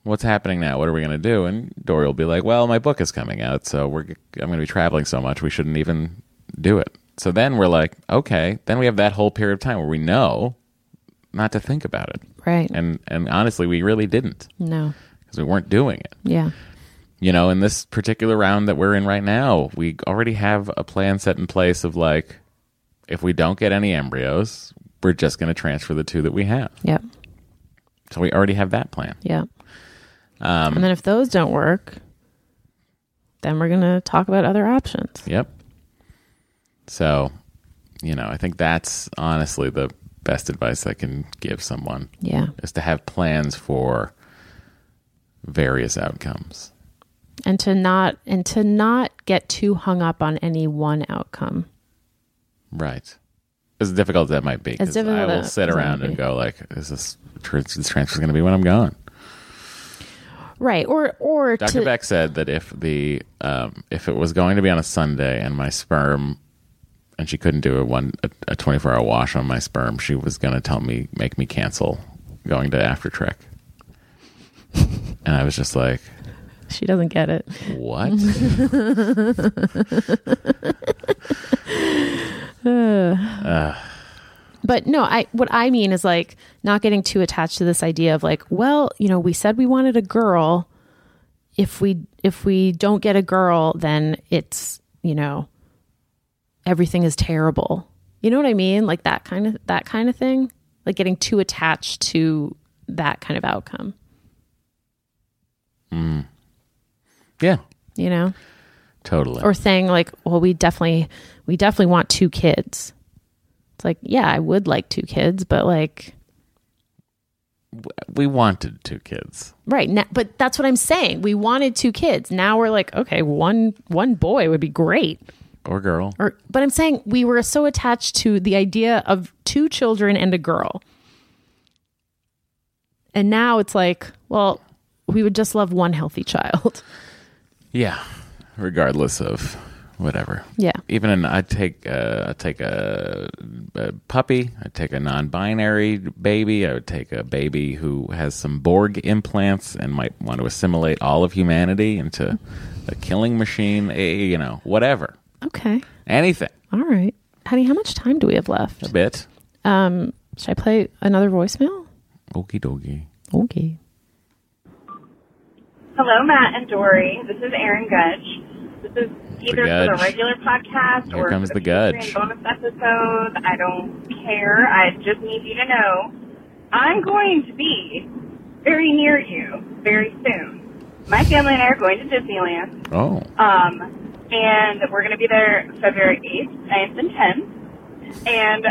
what's happening now? What are we going to do? And Doree will be like, well, my book is coming out, so we're I'm going to be traveling so much, we shouldn't even do it. So then we're like, okay, then we have that whole period of time where we know not to think about it. Right. And and honestly, we really didn't no. because we weren't doing it. Yeah. You know, in this particular round that we're in right now, we already have a plan set in place of like, if we don't get any embryos, we're just going to transfer the two that we have. Yep. So we already have that plan. Yep. Um, and then if those don't work, then we're gonna talk about other options. Yep. So, you know, I think that's honestly the best advice I can give someone. Yeah. Is to have plans for various outcomes. and to not and to not get too hung up on any one outcome. Right. As difficult as that might be, As 'cause I will sit around and go like, "Is this this transfer going to be when I'm gone?" Right. Or or Dr. to Beck said that if the um, if it was going to be on a Sunday and my sperm and she couldn't do a one a 24 hour wash on my sperm, she was going to tell me make me cancel going to After Trek. and I was just like, she doesn't get it. "What?" But no, I what I mean is like not getting too attached to this idea of like, well, you know, we said we wanted a girl. If we if we don't get a girl, then it's, you know, everything is terrible. You know what I mean? Like that kind of that kind of thing. Like getting too attached to that kind of outcome, mm. yeah, you know? totally. Or saying like, well, we definitely we definitely want two kids. It's like, yeah, I would like two kids, but like we wanted two kids. Right. Now, but that's what I'm saying. We wanted two kids. Now we're like, okay, one one boy would be great. Or girl. Or but I'm saying we were so attached to the idea of two children and a girl. And now it's like, well, we would just love one healthy child. Yeah, regardless of whatever. Yeah. Even an I'd take uh, take a, a puppy. I'd take a non-binary baby. I would take a baby who has some Borg implants and might want to assimilate all of humanity into a killing machine. eh, You know, whatever, Okay. anything. All right. Honey, how much time do we have left? A bit. Um, should I play another voicemail? Okie dokie. Okay. Hello, Matt and Doree. This is Erin Gudge. This is either for the regular podcast Here or comes for the Gudge. bonus episode. I don't care. I just need you to know I'm going to be very near you very soon. My family and I are going to Disneyland. Oh, Um, and we're going to be there February 8th, 9th, and 10th. And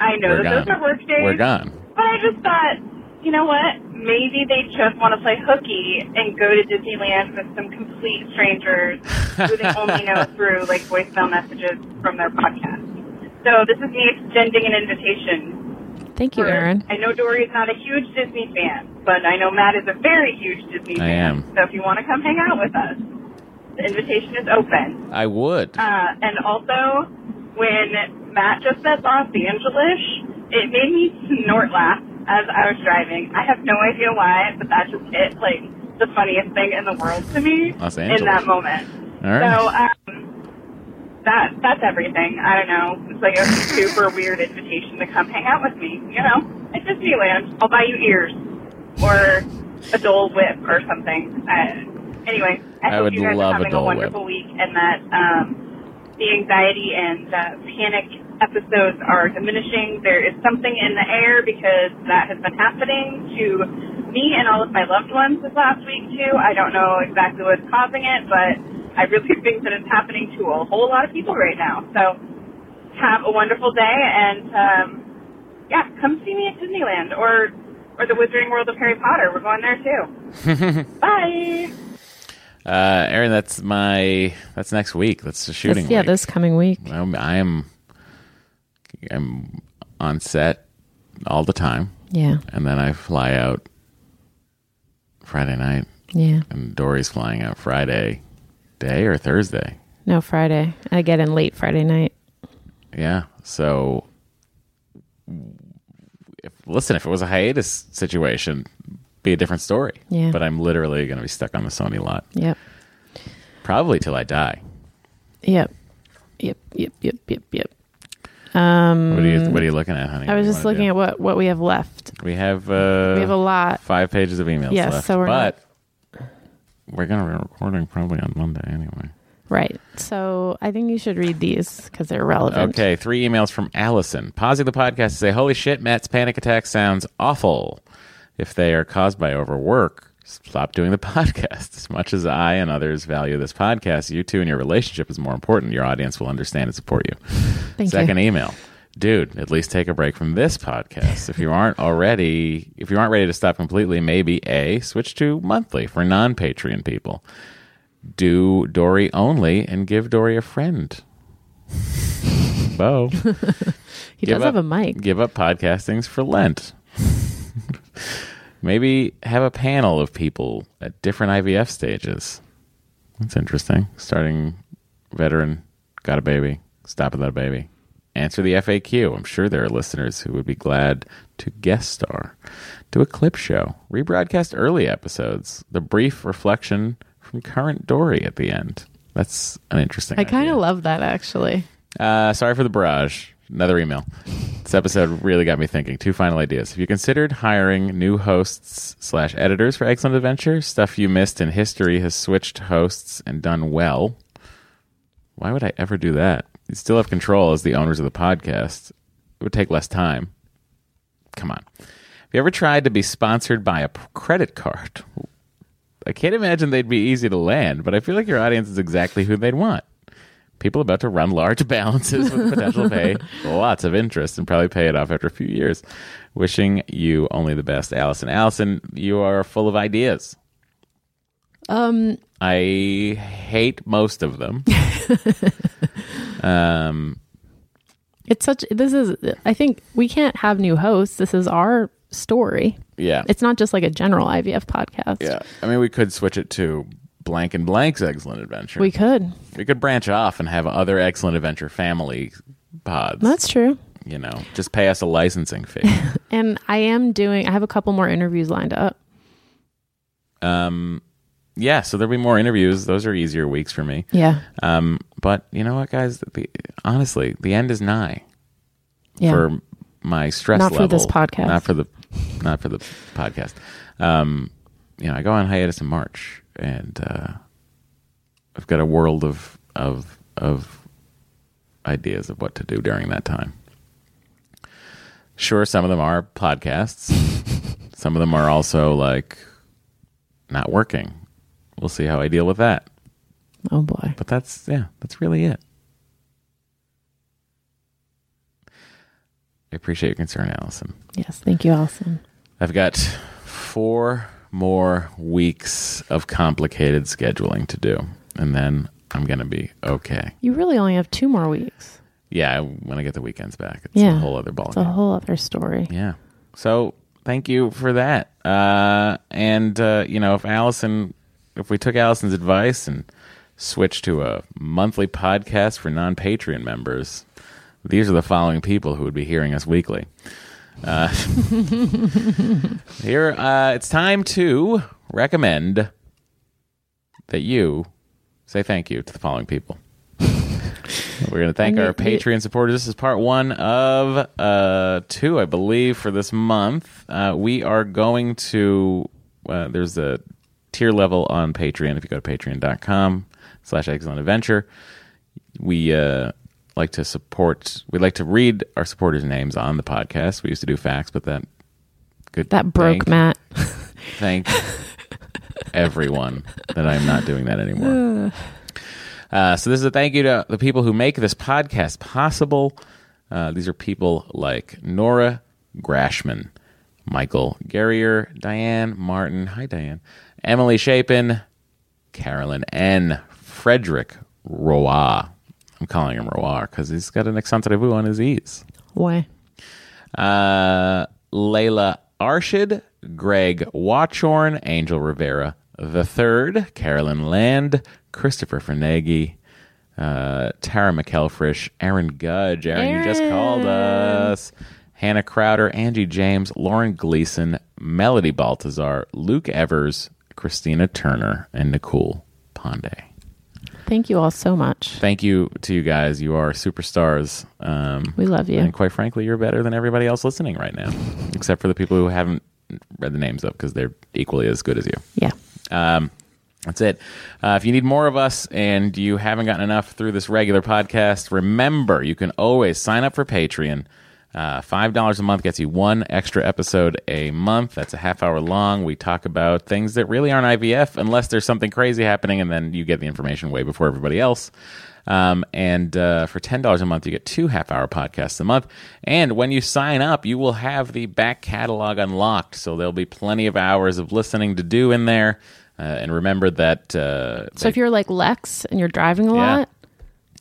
I know we're that those gone. are work days. We're gone. But I just thought, you know what? Maybe they just want to play hooky and go to Disneyland with some complete strangers who they only know through like voicemail messages from their podcast. So this is me extending an invitation. Thank you, for- Aaron. I know Doree is not a huge Disney fan, but I know Matt is a very huge Disney I fan. am. So if you want to come hang out with us, the invitation is open. I would. Uh, and also, when Matt just said Los Angeles, it made me snort laugh as I was driving. I have no idea why, but that just hit like the funniest thing in the world to me Los in that moment. All right. So um, that that's everything. I don't know. It's like a super weird invitation to come hang out with me. You know, at Disneyland. I'll buy you ears or a Dole Whip or something. Uh, anyway, I, I hope would you guys love are a having a, wonderful week and that um, the anxiety and uh, panic episodes are diminishing. There is something in the air because that has been happening to me and all of my loved ones this last week too. I don't know exactly what's causing it, but I really think that it's happening to a whole lot of people right now. So have a wonderful day and um, yeah, come see me at Disneyland or or the Wizarding World of Harry Potter. We're going there too. Bye. Uh, Aaron, that's my that's next week. That's the shooting. Yeah, week. this coming week. I'm, I am I'm on set all the time, Yeah. and then I fly out Friday night, Yeah. and Doree's flying out Friday day or Thursday. No, Friday. I get in late Friday night. Yeah. So, if, listen, if it was a hiatus situation, be a different story. Yeah. But I'm literally going to be stuck on the Sony lot Yep. probably till I die. Yep. Yep. Yep. Yep. Yep. Yep. what are you What are you looking at, honey? I was just looking at what what we have left. We have uh, We have a lot. five pages of emails Yes, left. so we're but we're going to be recording probably on Monday anyway. Right. So I think you should read these because they're relevant. Okay, three emails from Allison. Pausing the podcast to say, Holy shit, Matt's panic attack sounds awful. If they are caused by overwork, stop doing the podcast. As much as I and others value this podcast, you two and your relationship is more important. Your audience will understand and support you. Thank Second you. email. dude, at least take a break from this podcast. if you aren't already, if you aren't ready to stop completely, maybe A, switch to monthly for non Patreon people. Do Doree only and give Doree a friend. Bo. He Give does have a mic. Give up podcastings for Lent. Maybe have a panel of people at different IVF stages. That's interesting. Starting veteran, got a baby, stop without a baby. Answer the FAQ. I'm sure there are listeners who would be glad to guest star. Do a clip show. Rebroadcast early episodes. The brief reflection from current Doree at the end. That's an interesting I kind of love that actually. Uh, sorry for the barrage. Another email. This episode really got me thinking. Two final ideas. Have you considered hiring new hosts slash editors for Eggcellent Adventure? Stuff you missed in history has switched hosts and done well. Why would I ever do that? You still have control as the owners of the podcast. It would take less time. Come on. Have you ever tried to be sponsored by a credit card? I can't imagine they'd be easy to land, but I feel like your audience is exactly who they'd want people about to run large balances with potential pay lots of interest and probably pay it off after a few years. Wishing you only the best, Allison. Allison, you are full of ideas. Um, I hate most of them. um, it's such. This is. I think we can't have new hosts. This is our story. yeah, It's not just like a general IVF podcast. yeah. I mean, we could switch it to blank and blank's eggcellent adventure. We could. we could branch off and have other eggcellent adventure family pods. That's true. you know, just pay us a licensing fee. And I am doing. I have a couple more interviews lined up. um, yeah, so there'll be more interviews. Those are easier weeks for me. Yeah. Um, but you know what, guys? The, honestly, the end is nigh Yeah. for my stress Not for this podcast. Not for the, not for the podcast. Um, you know, I go on hiatus in March, and uh, I've got a world of of of ideas of what to do during that time. Sure, some of them are podcasts. some of them are also like not working. We'll see how I deal with that. oh boy. But that's yeah, that's really it. I appreciate your concern, Allison. Yes. Thank you, Allison. I've got four more weeks of complicated scheduling to do, and then I'm gonna be okay. You really only have two more weeks. Yeah, when I get the weekends back, it's Yeah. a whole other ball. It's a whole other story. Yeah. So thank you for that. Uh, and uh, you know, if Allison, if we took Allison's advice and switched to a monthly podcast for non-Patreon members, these are the following people who would be hearing us weekly. Uh, here, uh, it's time to recommend that you say thank you to the following people. We're going to thank our Patreon supporters. This is part one of uh, two, I believe, for this month. Uh, we are going to, uh, there's a tier level on Patreon. If you go to patreon.com slash eggcellent adventure, we uh, like to support, we like to read our supporters' names on the podcast. We used to do facts, but that good That broke thank- Matt. thank everyone that I'm not doing that anymore. Uh, so this is a thank you to the people who make this podcast possible. Uh, these are people like Nora Grashman, Michael Garrier, Diane Martin, hi Diane, Emily Shapin, Carolyn N, Frederick Roa. I'm calling him Roa because he's got an accent vous on his E's. Why? Uh, Layla Arshid, Greg Watchorn, Angel Rivera the third, Carolyn Land, Christopher Fernaghi, uh, Tara McElfresh, Aaron Gudge, Aaron, you just called us, Hannah Crowder, Angie James, Lauren Gleason, Melody Baltazar, Luke Evers, Christina Turner, and Nicole Ponde. Thank you all so much. Thank you to you guys. You are superstars. Um, We love you. and quite frankly, you're better than everybody else listening right now, except for the people who haven't read the names up because they're equally as good as you. Yeah. Um, that's it. Uh, if you need more of us and you haven't gotten enough through this regular podcast, remember you can always sign up for Patreon. Uh, Five dollars a month gets you one extra episode a month. That's a half hour long. We talk about things that really aren't IVF, unless there's something crazy happening, and then you get the information way before everybody else. Um, and uh, for $10 a month, you get two half hour podcasts a month. And when you sign up, you will have the back catalog unlocked. So there'll be plenty of hours of listening to do in there. Uh, and remember that. Uh, So if you're like Lex and you're driving a Yeah. lot,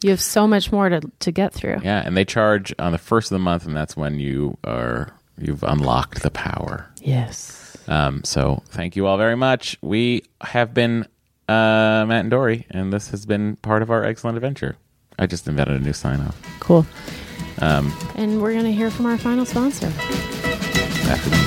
you have so much more to, to get through. Yeah, and they charge on the first of the month, and that's when you are you've unlocked the power. Yes. Um, so thank you all very much. We have been uh, Matt and Doree, and this has been part of our eggcellent adventure. I just invented a new sign off. Cool. Um, And we're going to hear from our final sponsor. after the